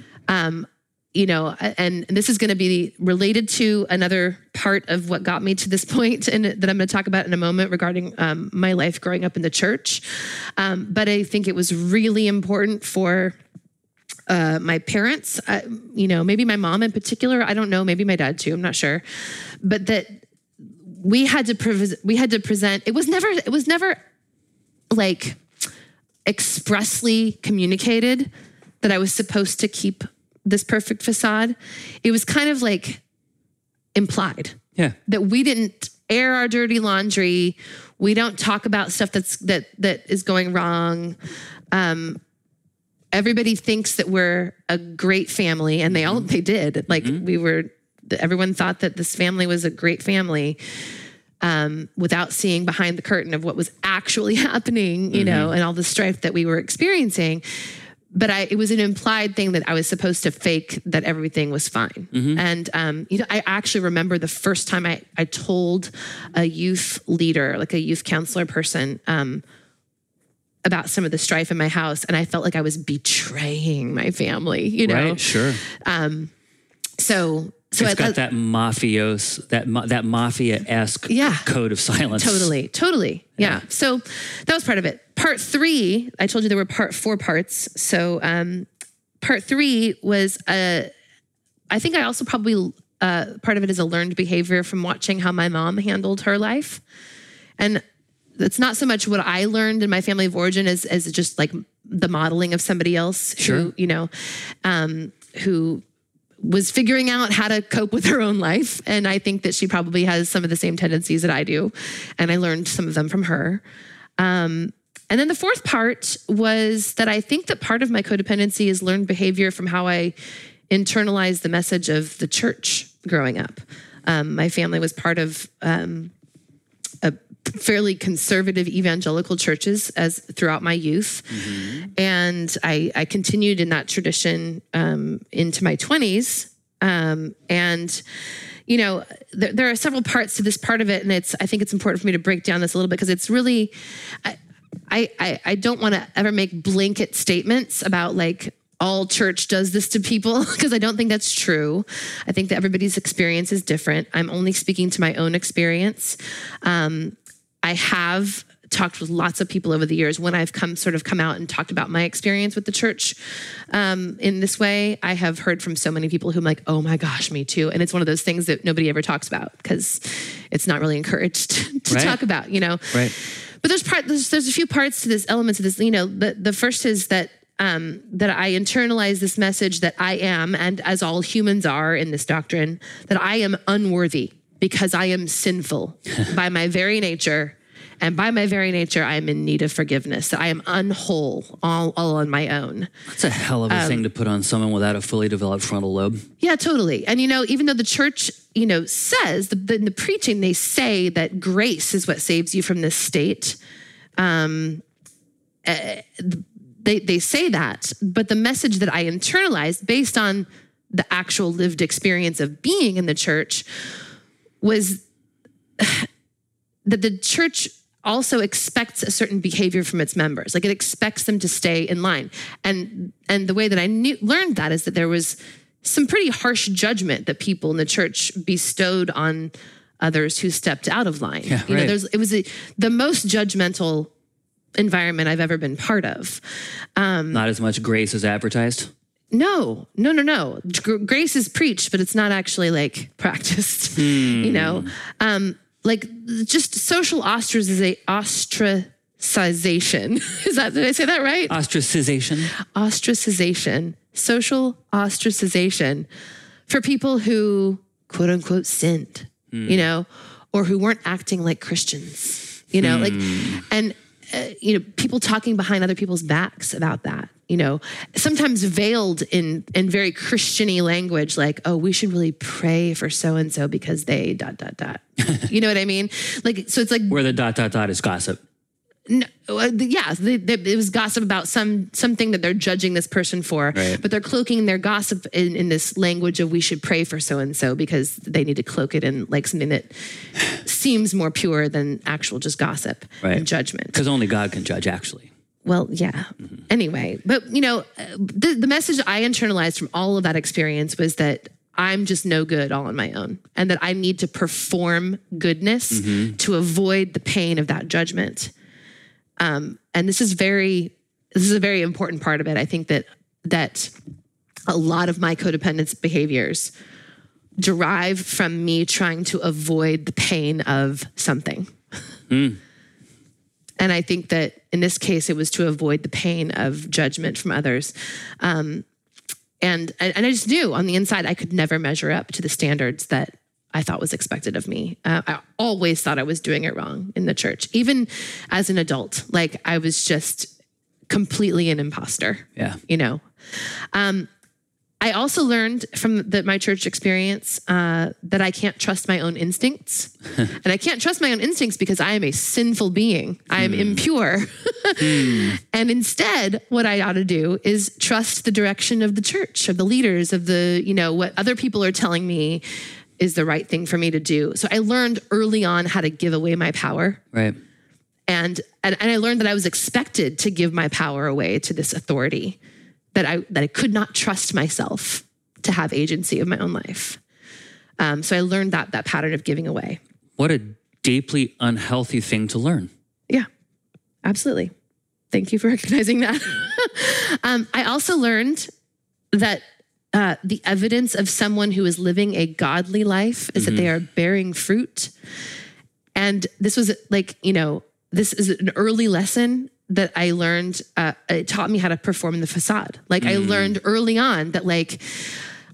A: You know, and this is going to be related to another part of what got me to this point, and that I'm going to talk about in a moment regarding um, my life growing up in the church. Um, but I think it was really important for uh, my parents, uh, you know, maybe my mom in particular. I don't know, maybe my dad too. I'm not sure, but that we had to pre- we had to present. It was never. It was never like expressly communicated that I was supposed to keep this perfect facade. It was kind of like implied
B: Yeah.
A: that we didn't air our dirty laundry. We don't talk about stuff that's that that is going wrong. Um, everybody thinks that we're a great family, and they all they did. Like we were. Everyone thought that this family was a great family um, without seeing behind the curtain of what was actually happening, you know, and all the strife that we were experiencing. But I, it was an implied thing that I was supposed to fake that everything was fine. And, um, you know, I actually remember the first time I, I told a youth leader, like a youth counselor person, um, about some of the strife in my house. And I felt like I was betraying my family, you know?
B: Right. Sure.
A: So, so
B: it's
A: I
B: got that mafios, that ma- that mafia esque
A: Yeah.
B: code of silence.
A: Totally, totally. Yeah. So that was part of it. Part three, I told you there were part four parts. So um, part three was uh, I think I also probably uh, part of it is a learned behavior from watching how my mom handled her life, and it's not so much what I learned in my family of origin as as just like the modeling of somebody else
B: Sure.
A: who you know, um, who was figuring out how to cope with her own life. And I think that she probably has some of the same tendencies that I do. And I learned some of them from her. Um, and then the fourth part was that I think that part of my codependency is learned behavior from how I internalized the message of the church growing up. Um, my family was part of um, fairly conservative evangelical churches as throughout my youth, and I, I continued in that tradition um, into my twenties. Um, and you know, there, there are several parts to this part of it, and it's I think it's important for me to break down this a little bit because it's really. I, I, I, I don't want to ever make blanket statements about like all church does this to people because I don't think that's true. I think that everybody's experience is different. I'm only speaking to my own experience. Um, I have talked with lots of people over the years when I've come sort of come out and talked about my experience with the church um, in this way. I have heard from so many people who I'm like, oh my gosh, me too. And it's one of those things that nobody ever talks about because it's not really encouraged to
B: Right.
A: talk about, you know.
B: Right.
A: But there's part there's, there's a few parts to this elements of this. You know, the the first is that um, that I internalize this message that I am, and as all humans are in this doctrine, that I am unworthy because I am sinful by my very nature. And by my very nature, I am in need of forgiveness. That I am unwhole, all, all on my own.
B: That's a hell of a
A: Um,
B: thing to put on someone without a fully developed frontal lobe.
A: Yeah, totally. And you know, even though the church, you know, says the, the, in the preaching, they say that grace is what saves you from this state. Um, eh, they they say that, but the message that I internalized based on the actual lived experience of being in the church was that the church also expects a certain behavior from its members like it expects them to stay in line and and the way that i knew, learned that is that there was some pretty harsh judgment that people in the church bestowed on others who stepped out of line
B: Yeah,
A: you know there's it was a, the most judgmental environment i've ever been part of
B: Not as much grace as advertised.
A: no, no, no, no. Grace is preached, but it's not actually like practiced. You know, um, like just social ostraciza- ostracization. Is that did I say that right?
B: Ostracization.
A: ostracization, social ostracization for people who quote unquote sinned, you hmm. know, or who weren't acting like Christians, you know, like, hmm. and, uh, you know, people talking behind other people's backs about that, you know, sometimes veiled in, in very Christiany language, like, oh, we should really pray for so and so because they dot, dot, dot. you know what I mean? Like, so it's like
B: Where the dot dot dot is gossip.
A: No, uh, the- yeah, the, the, it was gossip about some something that they're judging this person for,
B: Right.
A: but they're cloaking their gossip in, in this language of we should pray for so and so because they need to cloak it in like something that seems more pure than actual just gossip
B: Right.
A: and judgment.
B: Because only God can judge, actually.
A: Well, yeah. Anyway, but you know, uh, the, the message I internalized from all of that experience was that I'm just no good all on my own and that I need to perform goodness to avoid the pain of that judgment. Um, and this is very, this is a very important part of it. I think that, that a lot of my codependence behaviors derive from me trying to avoid the pain of something. And I think that in this case, it was to avoid the pain of judgment from others. Um, and, and I just knew on the inside I could never measure up to the standards that I thought was expected of me. Uh, I always thought I was doing it wrong in the church, even as an adult. Like I was just completely an imposter
B: Yeah.
A: you know. Um, I also learned from the, my church experience uh, that I can't trust my own instincts. and I can't trust my own instincts because I am a sinful being. I am impure. And instead, what I ought to do is trust the direction of the church, of the leaders, of the, you know, what other people are telling me is the right thing for me to do. So I learned early on how to give away my power
B: Right.
A: and, and and I learned that I was expected to give my power away to this authority that I that I could not trust myself to have agency of my own life. Um, so I learned that that pattern of giving away.
B: What a deeply unhealthy thing to learn.
A: Yeah, absolutely. Thank you for recognizing that. um, I also learned that uh, the evidence of someone who is living a godly life is that they are bearing fruit. And this was like, you know, this is an early lesson that I learned. Uh, it taught me how to perform the facade. Like, I learned early on that, like,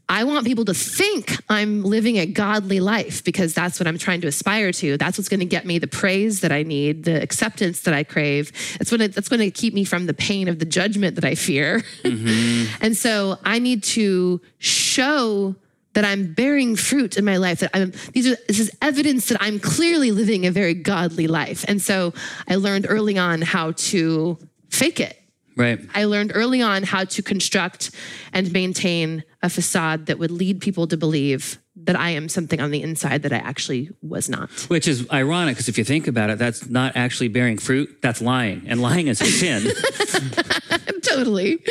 A: I want people to think I'm living a godly life because that's what I'm trying to aspire to. That's what's going to get me the praise that I need, the acceptance that I crave. That's when it, that's going to keep me from the pain of the judgment that I fear. Mm-hmm. and so I need to show that I'm bearing fruit in my life. That I'm these are this is evidence that I'm clearly living a very godly life. And so I learned early on how to fake it.
B: Right.
A: I learned early on how to construct and maintain a facade that would lead people to believe that I am something on the inside that I actually was not.
B: Which is ironic because if you think about it, that's not actually bearing fruit. That's lying, and lying is a sin.
A: totally.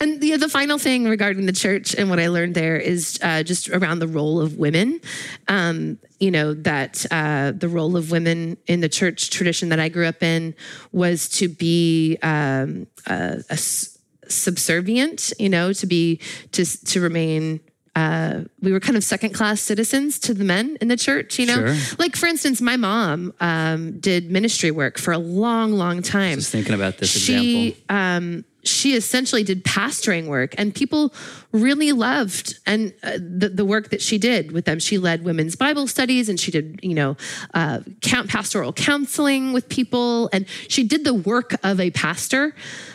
A: And the the final thing regarding the church and what I learned there is uh, just around the role of women. Um, you know that uh, the role of women in the church tradition that I grew up in was to be um, a s- subservient. You know, to be to to remain. Uh, we were kind of second class citizens to the men in the church, you know?
B: Sure.
A: Like, for instance, my mom um, did ministry work for a long, long time
B: Just thinking about this
A: she
B: example.
A: um she essentially did pastoring work and people really loved and uh, the, the work that she did with them. She led women's bible studies and she did you know uh, count pastoral counseling with people and she did the work of a pastor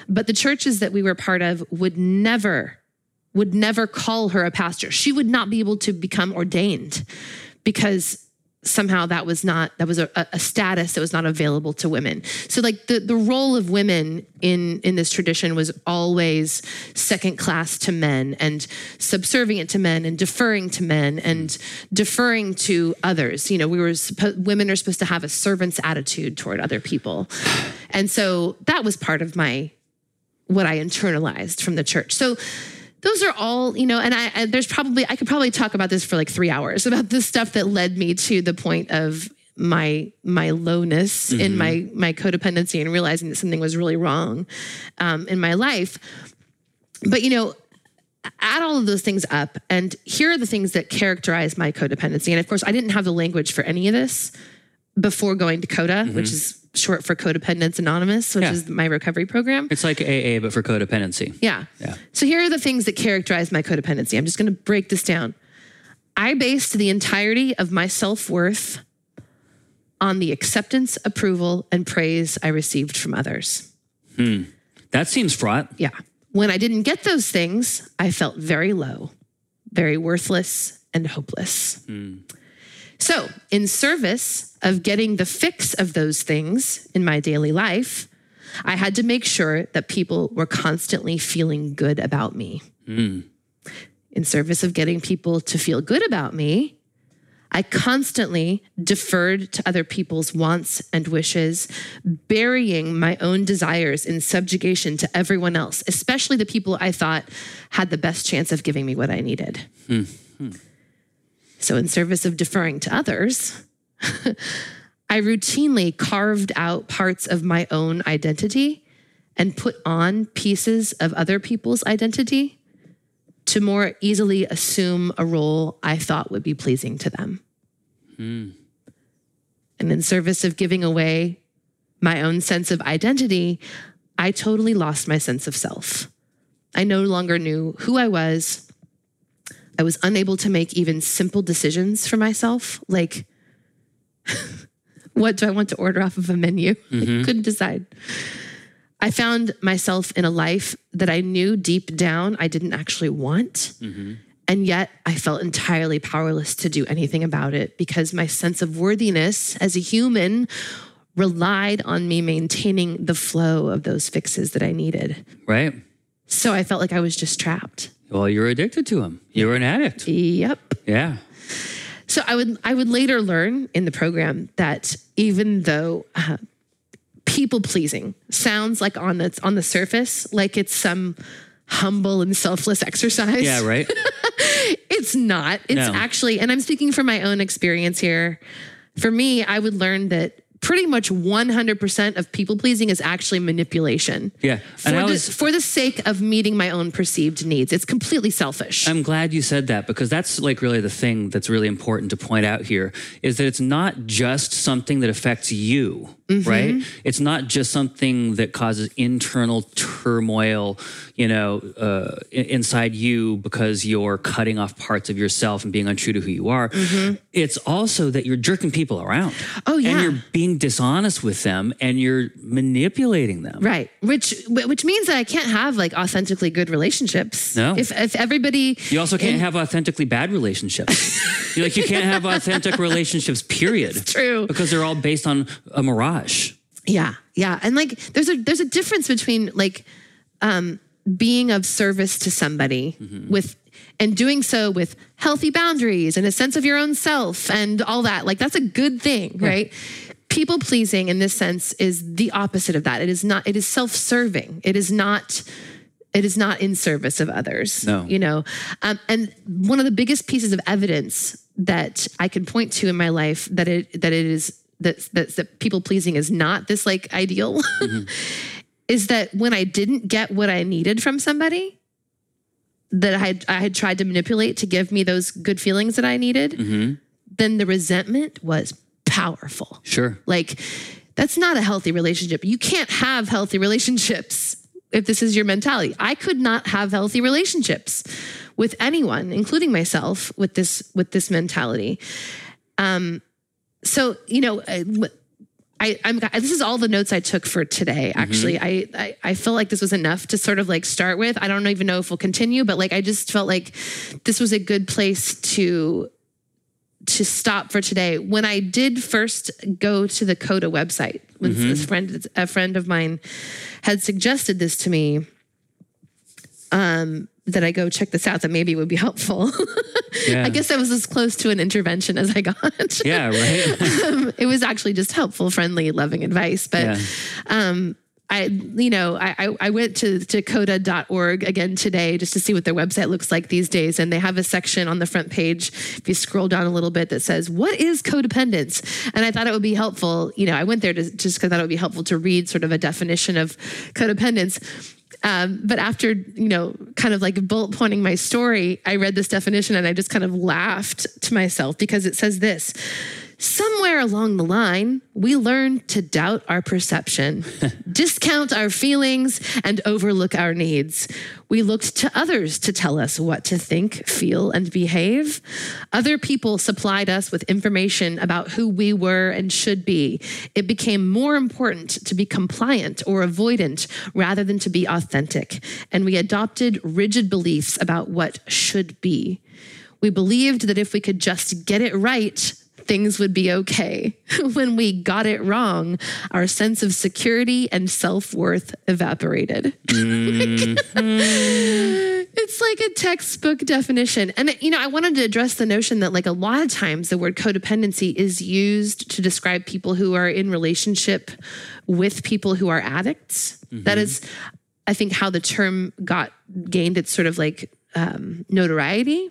A: but the churches that we were part of would never would never call her a pastor. She would not be able to become ordained because somehow that was not that was a, a status that was not available to women. So like the the role of women in in this tradition was always second class to men and subservient to men and deferring to men and deferring to others. You know we were suppo- women are supposed to have a servant's attitude toward other people. And so that was part of my what I internalized from the church. So those are all, you know, and I, and there's probably I could probably talk about this for like three hours about the stuff that led me to the point of my my lowness in my my codependency and realizing that something was really wrong um, in my life. But you know, add all of those things up, and here are the things that characterize my codependency. And of course, I didn't have the language for any of this before going to CODA, which is short for Codependence Anonymous, which
B: Yeah.
A: is my recovery program.
B: It's like AA, but for codependency.
A: Yeah.
B: Yeah.
A: So here are the things that characterize my codependency. I'm just going to break this down. I based the entirety of my self worth on the acceptance, approval, and praise I received from others. Hmm.
B: That seems fraught.
A: Yeah. When I didn't get those things, I felt very low, very worthless, and hopeless. So, in service of getting the fix of those things in my daily life, I had to make sure that people were constantly feeling good about me. Hmm. In service of getting people to feel good about me, I constantly deferred to other people's wants and wishes, burying my own desires in subjugation to everyone else, especially the people I thought had the best chance of giving me what I needed. Hmm. Hmm. So, in service of deferring to others, I routinely carved out parts of my own identity and put on pieces of other people's identity to more easily assume a role I thought would be pleasing to them. Hmm. And in service of giving away my own sense of identity, I totally lost my sense of self. I no longer knew who I was. I was unable to make even simple decisions for myself, like what do I want to order off of a menu? I mm-hmm. couldn't decide. I found myself in a life that I knew deep down I didn't actually want. Mm-hmm. And yet I felt entirely powerless to do anything about it because my sense of worthiness as a human relied on me maintaining the flow of those fixes that I needed.
B: Right?
A: So I felt like I was just trapped.
B: Well, you're addicted to them. You're an addict.
A: Yep.
B: Yeah.
A: So I would I would later learn in the program that even though uh, people pleasing sounds like on the on the surface like it's some humble and selfless exercise.
B: Yeah, right?
A: It's not. It's
B: No.
A: actually, and I'm speaking from my own experience here. For me, I would learn that pretty much 100% of people pleasing is actually manipulation.
B: Yeah.
A: For, the,
B: was-
A: for the sake of meeting my own perceived needs. It's completely selfish.
B: I'm glad you said that because that's like really the thing that's really important to point out here is that it's not just something that affects you,
A: Mm-hmm.
B: right? It's not just something that causes internal turmoil, you know, uh, inside you because you're cutting off parts of yourself and being untrue to who you are. It's also that you're jerking people around.
A: Mm-hmm. Oh, yeah.
B: And you're being dishonest with them and you're manipulating them.
A: Right, which which means that I can't have like authentically good relationships.
B: No.
A: if if everybody
B: You also can't have authentically bad relationships. You're like you can't have authentic relationships. Period.
A: true.
B: Because they're all based on a mirage.
A: Yeah, yeah, and like there's a there's a difference between like um, being of service to somebody with and doing so with healthy boundaries and a sense of your own self and all that. Like that's a good thing, right? People pleasing in this sense is the opposite of that. It is not. It is self serving. It is not. It is not in service of others.
B: No.
A: you know. Um, and one of the biggest pieces of evidence that I can point to in my life that it that it is that that, that people pleasing is not this like ideal is that when I didn't get what I needed from somebody that I had, I had tried to manipulate to give me those good feelings that I needed, then the resentment was powerful.
B: Sure.
A: Like, that's not a healthy relationship. You can't have healthy relationships if this is your mentality. I could not have healthy relationships with anyone, including myself, with this with this mentality. Um, so you know, uh, I, I, I'm this is all the notes I took for today. Mm-hmm. Actually, I, I I felt like this was enough to sort of like start with. I don't even know if we'll continue, but like I just felt like this was a good place to to stop for today. When I did first go to the Coda website, when mm-hmm. this friend a friend of mine had suggested this to me, um, that I go check this out, that maybe it would be helpful.
B: Yeah.
A: I guess that was as close to an intervention as I got.
B: Yeah. Right.
A: um, it was actually just helpful, friendly, loving advice. But
B: Yeah.
A: um, I, you know, I, I- I went to, to coda.org again today just to see what their website looks like these days. And they have a section on the front page, if you scroll down a little bit, that says, What is codependence? And I thought it would be helpful. You know, I went there to, just because I thought it would be helpful to read sort of a definition of codependence. Um, but after, you know, kind of like bullet pointing my story, I read this definition and I just kind of laughed to myself because it says this Somewhere along the line, we learned to doubt our perception, discount our feelings, and overlook our needs. We looked to others to tell us what to think, feel, and behave. Other people supplied us with information about who we were and should be. It became more important to be compliant or avoidant rather than to be authentic. And we adopted rigid beliefs about what should be. We believed that if we could just get it right, things would be okay. when we got it wrong, our sense of security and self worth evaporated. it's like a textbook definition. And, you know, I wanted to address the notion that, like, a lot of times the word codependency is used to describe people who are in relationship with people who are addicts. That is, I think, how the term got gained its sort of like um, notoriety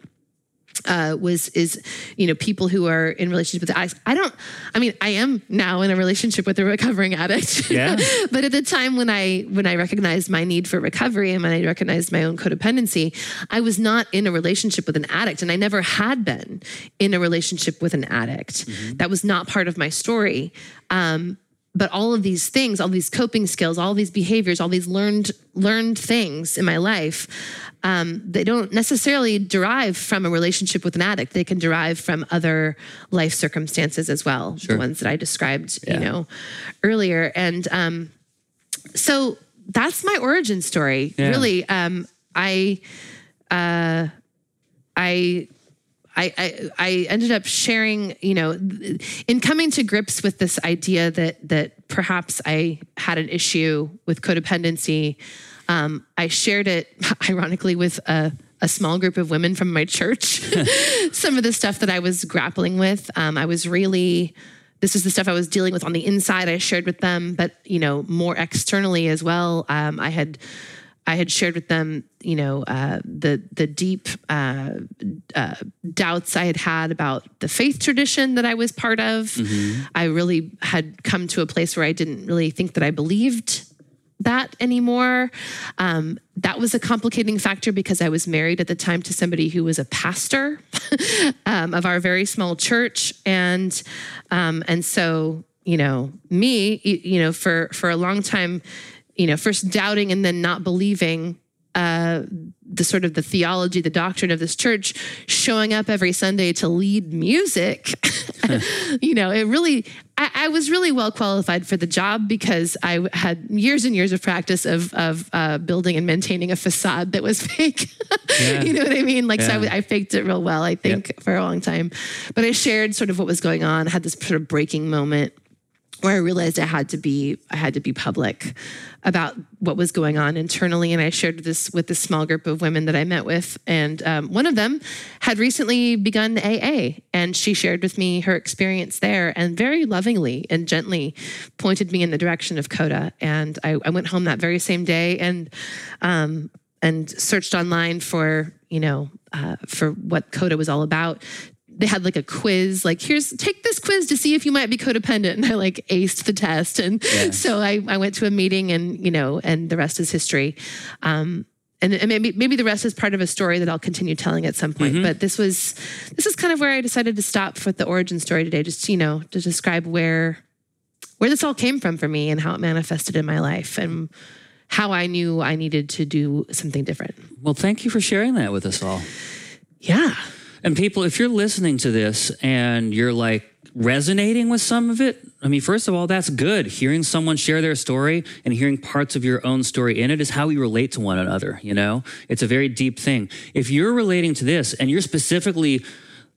A: uh, was is you know people who are in relationship with addicts. I don't. I mean, I am now in a relationship with a recovering addict.
B: Yeah.
A: but at the time when I when I recognized my need for recovery and when I recognized my own codependency, I was not in a relationship with an addict, and I never had been in a relationship with an addict. That was not part of my story. Um, but all of these things all these coping skills all these behaviors all these learned learned things in my life um, they don't necessarily derive from a relationship with an addict. They can derive from other life circumstances as well the ones that i described you know earlier. And um, so that's my origin story
B: Yeah.
A: really. Um, i uh, i I, I I ended up sharing, you know, in coming to grips with this idea that that perhaps I had an issue with codependency. Um, I shared it, ironically, with a, a small group of women from my church. Some of the stuff that I was grappling with, um, I was really. This is the stuff I was dealing with on the inside. I shared with them, but you know, more externally as well. Um, I had I had shared with them, you know, uh, the the deep uh, uh, doubts I had had about the faith tradition that I was part of. I really had come to a place where I didn't really think that I believed that anymore. Um, that was a complicating factor because I was married at the time to somebody who was a pastor um, of our very small church, and um, and so you know me, you know, for for a long time, you know, first doubting and then not believing uh, the sort of the theology, the doctrine of this church, showing up every Sunday to lead music. you know, it really, I, I, was really well qualified for the job because I had years and years of practice of of uh, building and maintaining a facade that was fake.
B: Yeah.
A: you know what I mean? Like, so
B: Yeah.
A: I, I faked it real well, I think, for a long time. But I shared sort of what was going on. had this sort of breaking moment where I realized I had to be I had to be public about what was going on internally, and I shared this with this small group of women that I met with, and um, one of them had recently begun AA, and she shared with me her experience there, and very lovingly and gently pointed me in the direction of Coda, and I, I went home that very same day, and um, and searched online for you know uh, for what Coda was all about they had like a quiz, like here's take this quiz to see if you might be codependent. And I like aced the test. And so I, I went to a meeting and, you know, and the rest is history. Um, and, and maybe maybe the rest is part of a story that I'll continue telling at some point. But this was this is kind of where I decided to stop with the origin story today, just you know, to describe where where this all came from for me and how it manifested in my life and how I knew I needed to do something different.
B: Well, thank you for sharing that with us all.
A: Yeah.
B: And people, if you're listening to this and you're like resonating with some of it, I mean, first of all, that's good. Hearing someone share their story and hearing parts of your own story in it is how we relate to one another, you know? It's a very deep thing. If you're relating to this and you're specifically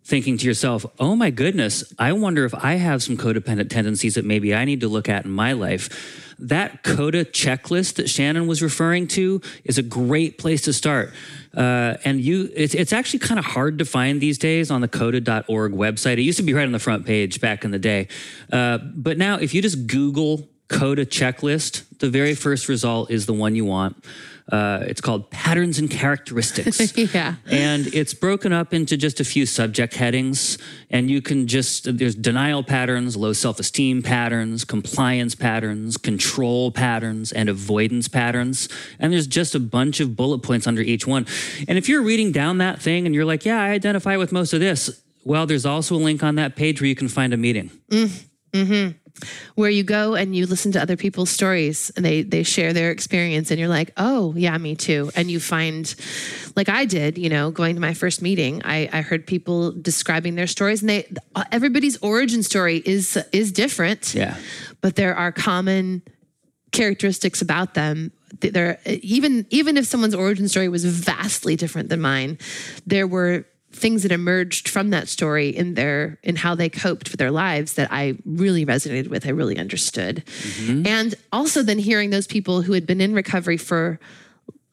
B: thinking to yourself, oh my goodness, I wonder if I have some codependent tendencies that maybe I need to look at in my life. That CODA checklist that Shannon was referring to is a great place to start. Uh, and you, it's, it's actually kind of hard to find these days on the coda.org website. It used to be right on the front page back in the day. Uh, but now, if you just Google CODA checklist, the very first result is the one you want. Uh, it's called Patterns and Characteristics.
A: Yeah.
B: And it's broken up into just a few subject headings. And you can just, there's denial patterns, low self esteem patterns, compliance patterns, control patterns, and avoidance patterns. And there's just a bunch of bullet points under each one. And if you're reading down that thing and you're like, yeah, I identify with most of this, well, there's also a link on that page where you can find a meeting.
A: Where you go and you listen to other people's stories and they they share their experience and you're like oh yeah me too. And you find like i did you know going to my first meeting i i heard people describing their stories and they everybody's origin story is is different.
B: Yeah.
A: but there are common characteristics about them. There even even if someone's origin story was vastly different than mine there were things that emerged from that story in their in how they coped with their lives that I really resonated with I really understood mm-hmm. and also then hearing those people who had been in recovery for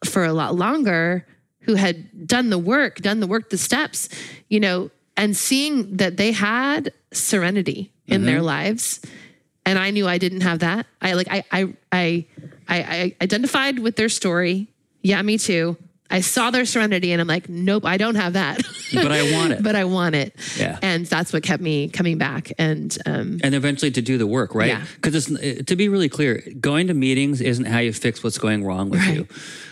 A: for a lot longer who had done the work done the work the steps you know and seeing that they had serenity in their mm-hmm. lives and I knew I didn't have that. I like I I I I, I identified with their story. Yeah, me too. I saw their serenity, and I'm like, nope, I don't have that.
B: But I want it.
A: but I want it.
B: Yeah.
A: and that's what kept me coming back. And um,
B: and eventually to do the work, right?
A: Yeah.
B: Because it's to be really clear, going to meetings isn't how you fix what's going wrong with you.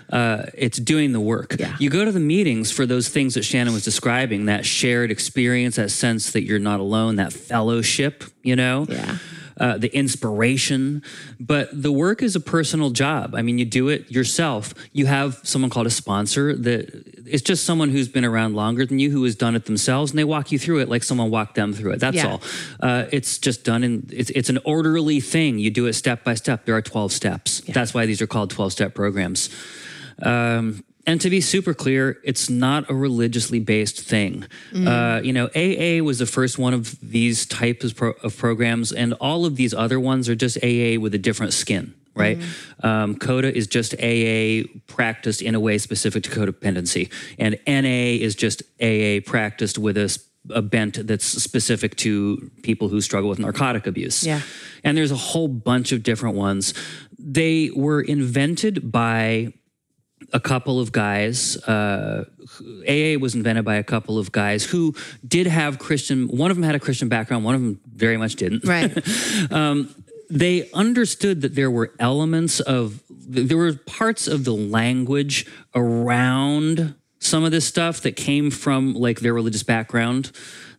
B: Uh, it's doing the work.
A: Yeah.
B: You go to the meetings for those things that Shannon was describing, that shared experience, that sense that you're not alone, that fellowship, you know?
A: Yeah.
B: Uh, the inspiration, but the work is a personal job. I mean, you do it yourself. You have someone called a sponsor that it's just someone who's been around longer than you who has done it themselves, and they walk you through it like someone walked them through it. That's
A: Yeah.
B: all. Uh, it's just done in. It's, it's an orderly thing. You do it step by step. There are twelve steps. That's why these are called twelve step programs. Um, and to be super clear, it's not a religiously based thing. Uh, you know, AA was the first one of these types of, pro- of programs, and all of these other ones are just AA with a different skin, right? Um, CODA is just AA practiced in a way specific to codependency, and NA is just AA practiced with a bent that's specific to people who struggle with narcotic abuse.
A: Yeah.
B: And there's a whole bunch of different ones. They were invented by a couple of guys. Uh, AA was invented by a couple of guys who did have Christian. One of them had a Christian background. One of them very much didn't.
A: Right.
B: They understood that there were elements of there were parts of the language around some of this stuff that came from like their religious background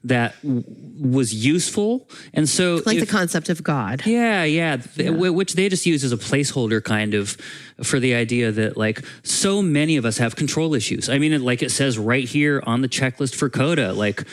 B: that w- was useful, and so
A: like
B: if-
A: the concept of God.
B: yeah, yeah, wh- which they just use as a placeholder, kind of, for the idea that like so many of us have control issues. I mean, like it says right here on the checklist for Coda, like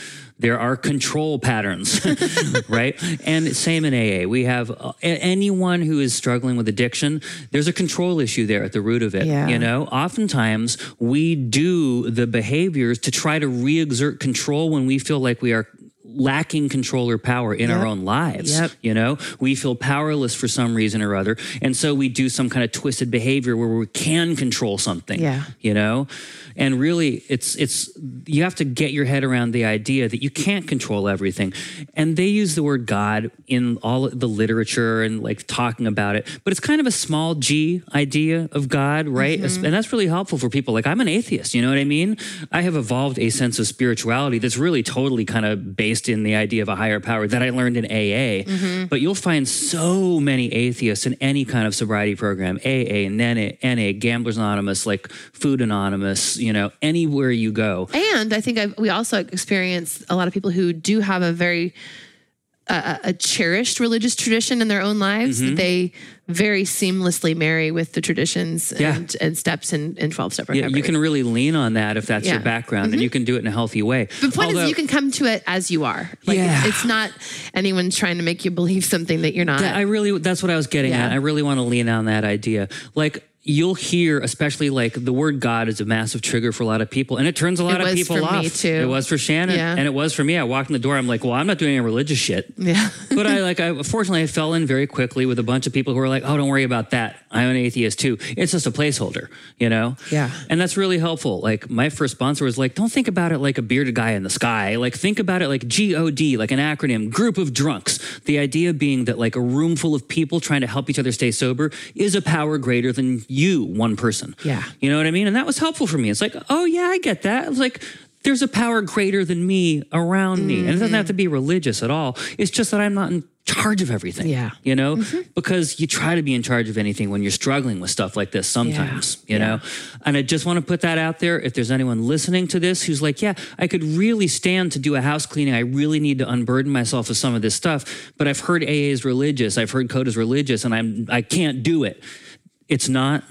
B: there are control patterns, right? And same in AA, we have uh, anyone who is struggling with addiction. There's a control issue there at the root of it.
A: Yeah.
B: You know, oftentimes we do the behaviors to try to re-exert control when we feel like we are lacking control or power in our own lives.
A: Yep.
B: You know, we feel powerless for some reason or other. And so we do some kind of twisted behavior where we can control something.
A: Yeah.
B: You know? And really it's it's you have to get your head around the idea that you can't control everything. And they use the word God in all the literature and like talking about it. But it's kind of a small G idea of God, right?
A: Mm-hmm.
B: And that's really helpful for people. Like I'm an atheist, you know what I mean? I have evolved a sense of spirituality that's really totally kind of based in the idea of a higher power that I learned in AA.
A: Mm-hmm.
B: But you'll find so many atheists in any kind of sobriety program, AA, NA, NA, Gamblers Anonymous, like Food Anonymous, you know, anywhere you go.
A: And I think I've, we also experience a lot of people who do have a very uh, a cherished religious tradition in their own lives
B: Mm-hmm.
A: that they very seamlessly marry with the traditions
B: Yeah.
A: and, and steps in, in 12 step
B: Yeah,
A: recovery.
B: you can really lean on that if that's
A: Yeah.
B: your background, and mm-hmm. you can do it in a healthy way.
A: the point
B: Although-
A: is you can come to it as you are. Like
B: Yeah.
A: it's, it's not anyone trying to make you believe something that you're not.
B: That- I really, that's what I was getting
A: Yeah.
B: at. I really want to lean on that idea. Like, you'll hear, especially like the word God is a massive trigger for a lot of people, and it turns a lot of
A: was
B: people
A: for
B: off.
A: me, too.
B: It was for Shannon,
A: Yeah.
B: and it was for me. I walked in the door. I'm like, well, I'm not doing any religious shit.
A: yeah.
B: but I like, I fortunately I fell in very quickly with a bunch of people who were like, oh, don't worry about that. I'm an atheist too. It's just a placeholder, you know?
A: Yeah.
B: And that's really helpful. Like my first sponsor was like, don't think about it like a bearded guy in the sky. Like think about it like G-O-D, like an acronym, group of drunks. The idea being that like a room full of people trying to help each other stay sober is a power greater than you, one person.
A: Yeah.
B: You know what I mean? And that was helpful for me. It's like, oh yeah, I get that. It's like, there's a power greater than me around me. And it doesn't have to be religious at all. It's just that I'm not in charge of everything.
A: Yeah.
B: You know? Mm-hmm. Because you try to be in charge of anything when you're struggling with stuff like this sometimes, you
A: Yeah.
B: know? And I just want to put that out there. If there's anyone listening to this who's like, yeah, I could really stand to do a house cleaning. I really need to unburden myself of some of this stuff. But I've heard AA is religious. I've heard Code is religious and I'm I can't do it. It's not.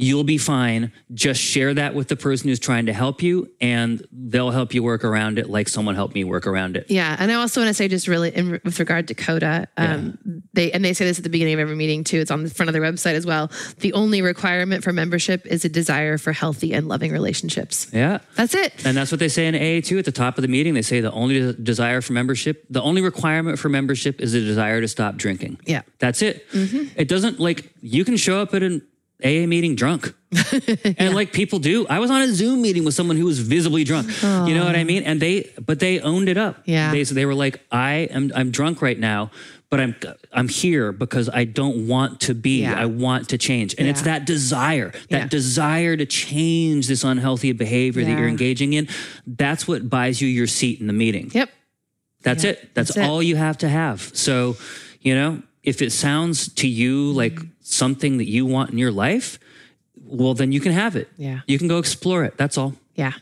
B: You'll be fine. Just share that with the person who's trying to help you, and they'll help you work around it like someone helped me work around it.
A: Yeah, and I also want to say, just really in, with regard to Coda, um, they and they say this at the beginning of every meeting too. It's on the front of their website as well. The only requirement for membership is a desire for healthy and loving relationships.
B: Yeah.
A: That's it.
B: And that's what they say in AA too. At the top of the meeting, they say the only desire for membership, the only requirement for membership is a desire to stop drinking.
A: Yeah.
B: That's it. It doesn't like, you can show up at an AA meeting drunk. and like people do. I was on a Zoom meeting with someone who was visibly drunk. You know what I oh. mean? And they, but they owned it up.
A: Yeah.
B: They, so they were like, I am, I'm drunk right now, but I'm, I'm here because I don't want to be.
A: Yeah.
B: I want to change. And it's that desire, that
A: Yeah.
B: desire to change this unhealthy behavior that you're engaging in. That's what buys you your seat in the meeting.
A: Yep.
B: That's
A: Yeah,
B: it. That's,
A: that's it.
B: all you have to have. So, you know, if it sounds to you like something that you want in your life, well, then you can have it.
A: Yeah.
B: You can go explore it. That's all.
A: Yeah.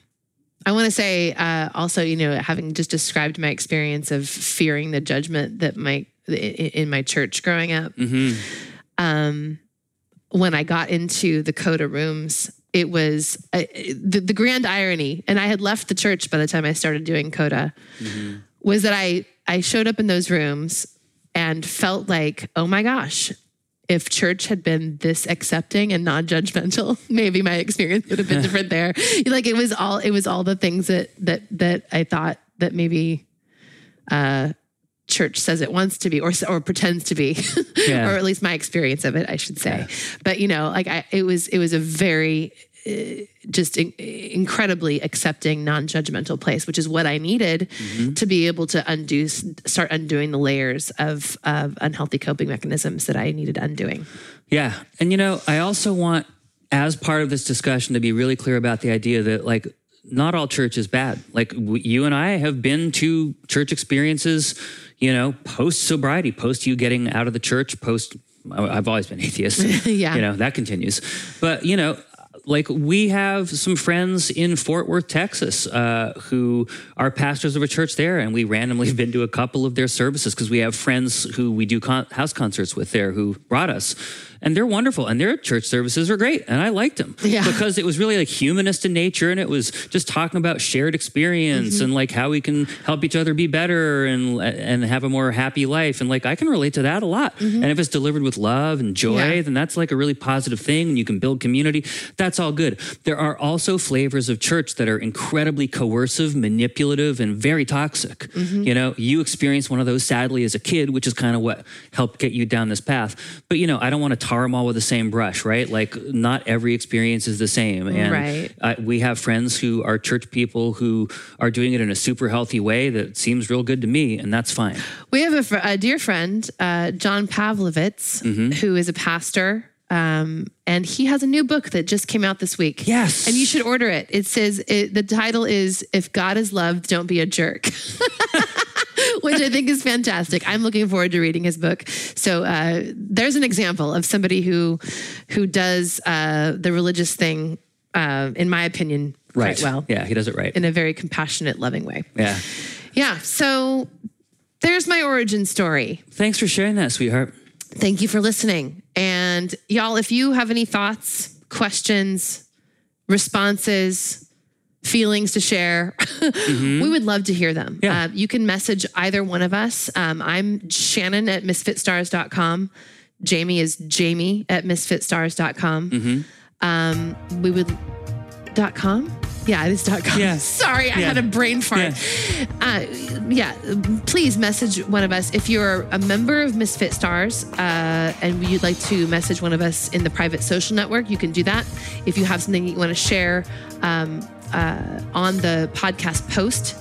A: I want to say uh, also, you know, having just described my experience of fearing the judgment that my in my church growing up, um, when I got into the Coda rooms, it was uh, the, the grand irony, and I had left the church by the time I started doing Coda, was that I I showed up in those rooms and felt like, oh my gosh, if church had been this accepting and non-judgmental, maybe my experience would have been different there. Like it was all it was all the things that that that I thought that maybe uh church says it wants to be or or pretends to be
B: Yeah.
A: or at least my experience of it I should say. But you know, like I it was it was a very Uh, just in, incredibly accepting non-judgmental place which is what I needed mm-hmm. to be able to undo start undoing the layers of of unhealthy coping mechanisms that I needed undoing.
B: Yeah. And you know, I also want as part of this discussion to be really clear about the idea that like not all church is bad. Like w- you and I have been to church experiences, you know, post sobriety, post you getting out of the church, post. Uh, I've always been atheist.
A: Yeah.
B: You know that continues, but you know. Like we have some friends in Fort Worth, Texas, uh, who are pastors of a church there, and we randomly have been to a couple of their services because we have friends who we do con- house concerts with there who brought us, and they're wonderful, and their church services are great, and I liked them
A: Yeah.
B: because it was really like humanist in nature and it was just talking about shared experience
A: Mm-hmm.
B: and like how we can help each other be better and and have a more happy life and like I can relate to that a lot and if it's delivered with love and joy
A: Mm-hmm. Yeah.
B: then that's like a really positive thing and you can build community that's all good there are also flavors of church that are incredibly coercive manipulative and very toxic
A: Mm-hmm.
B: you know you experienced one of those sadly as a kid which is kind of what helped get you down this path but you know I don't want to tar them all with the same brush right like not every experience is the same and
A: Right.
B: uh, we have friends who are church people who are doing it in a super healthy way that seems real good to me, and that's fine.
A: We have a, fr- a dear friend, uh, John Pavlovitz,
B: Mm-hmm.
A: who is a pastor. Um, and he has a new book that just came out this week.
B: Yes.
A: And you should order it. It says, it, the title is If God is Love, Don't Be a Jerk. Which I think is fantastic. I'm looking forward to reading his book. So uh, there's an example of somebody who who does uh, the religious thing, uh, in my opinion, quite well,
B: Yeah, he does it right.
A: in a very compassionate, loving way.
B: yeah.
A: Yeah. So there's my origin story.
B: Thanks for sharing that, sweetheart.
A: Thank you for listening. And y'all, if you have any thoughts, questions, responses, feelings to share, we would love to hear them.
B: Yeah.
A: Uh, you can message either one of us. Um, I'm Shannon at misfitstars.com. Jamie is Jamie at misfitstars.com. Um, we would dot com. Yeah, it is dot com.
B: Yeah.
A: Sorry, I
B: Yeah.
A: had a brain fart. Uh, yeah, please message one of us if you're a member of Misfit Stars uh, and you'd like to message one of us in the private social network. You can do that. If you have something you want to share um, uh, on the podcast post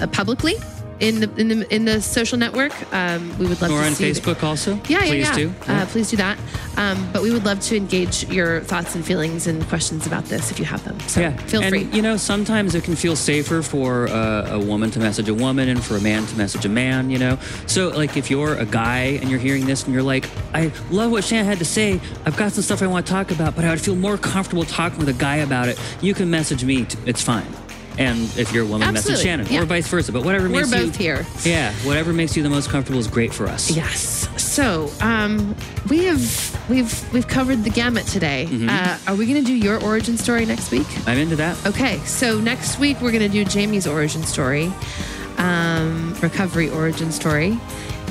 A: uh, publicly in the in the in the social network, um, we would love
B: Or
A: to
B: on
A: see.
B: Facebook also.
A: Yeah, yeah,
B: Please
A: yeah.
B: do.
A: Uh, please do that. Um, but we would love to engage your thoughts and feelings and questions about this if you have them. So
B: yeah.
A: feel
B: and,
A: free.
B: You know, sometimes it can feel safer for uh, a woman to message a woman and for a man to message a man, you know? So, like, if you're a guy and you're hearing this and you're like, I love what Shan had to say, I've got some stuff I want to talk about, but I would feel more comfortable talking with a guy about it, you can message me. T- it's fine. And if you're a woman, message
A: Absolutely.
B: Shannon,
A: Yeah.
B: or vice versa. But whatever makes
A: We're
B: makes you.
A: both here.
B: Yeah, whatever makes you the most comfortable is great for us.
A: Yes. So um, we have we've we've covered the gamut today.
B: Mm-hmm.
A: Uh, are we going to do your origin story next week?
B: I'm into that.
A: Okay. So next week we're going to do Jamie's origin story, um, recovery origin story,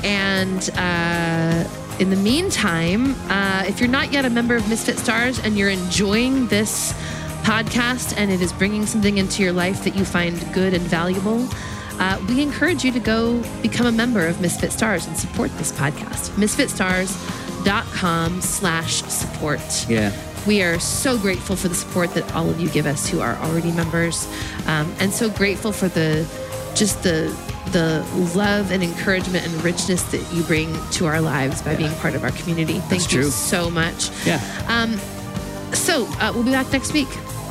A: and. Uh, in the meantime, uh, if you're not yet a member of Misfit Stars and you're enjoying this podcast and it is bringing something into your life that you find good and valuable, uh, we encourage you to go become a member of Misfit Stars and support this podcast. MisfitStars.com slash support.
B: Yeah.
A: We are so grateful for the support that all of you give us who are already members, um, and so grateful for the just the the love and encouragement and richness that you bring to our lives by being part of our community. Thank
B: That's
A: you
B: true.
A: so much.
B: Yeah.
A: So uh, we'll be back next week.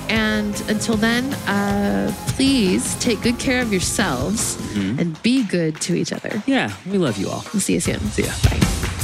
A: And until then, uh, please take good care of yourselves and be good to each other.
B: Yeah. We love you all.
A: We'll see you soon.
B: See ya.
A: Bye.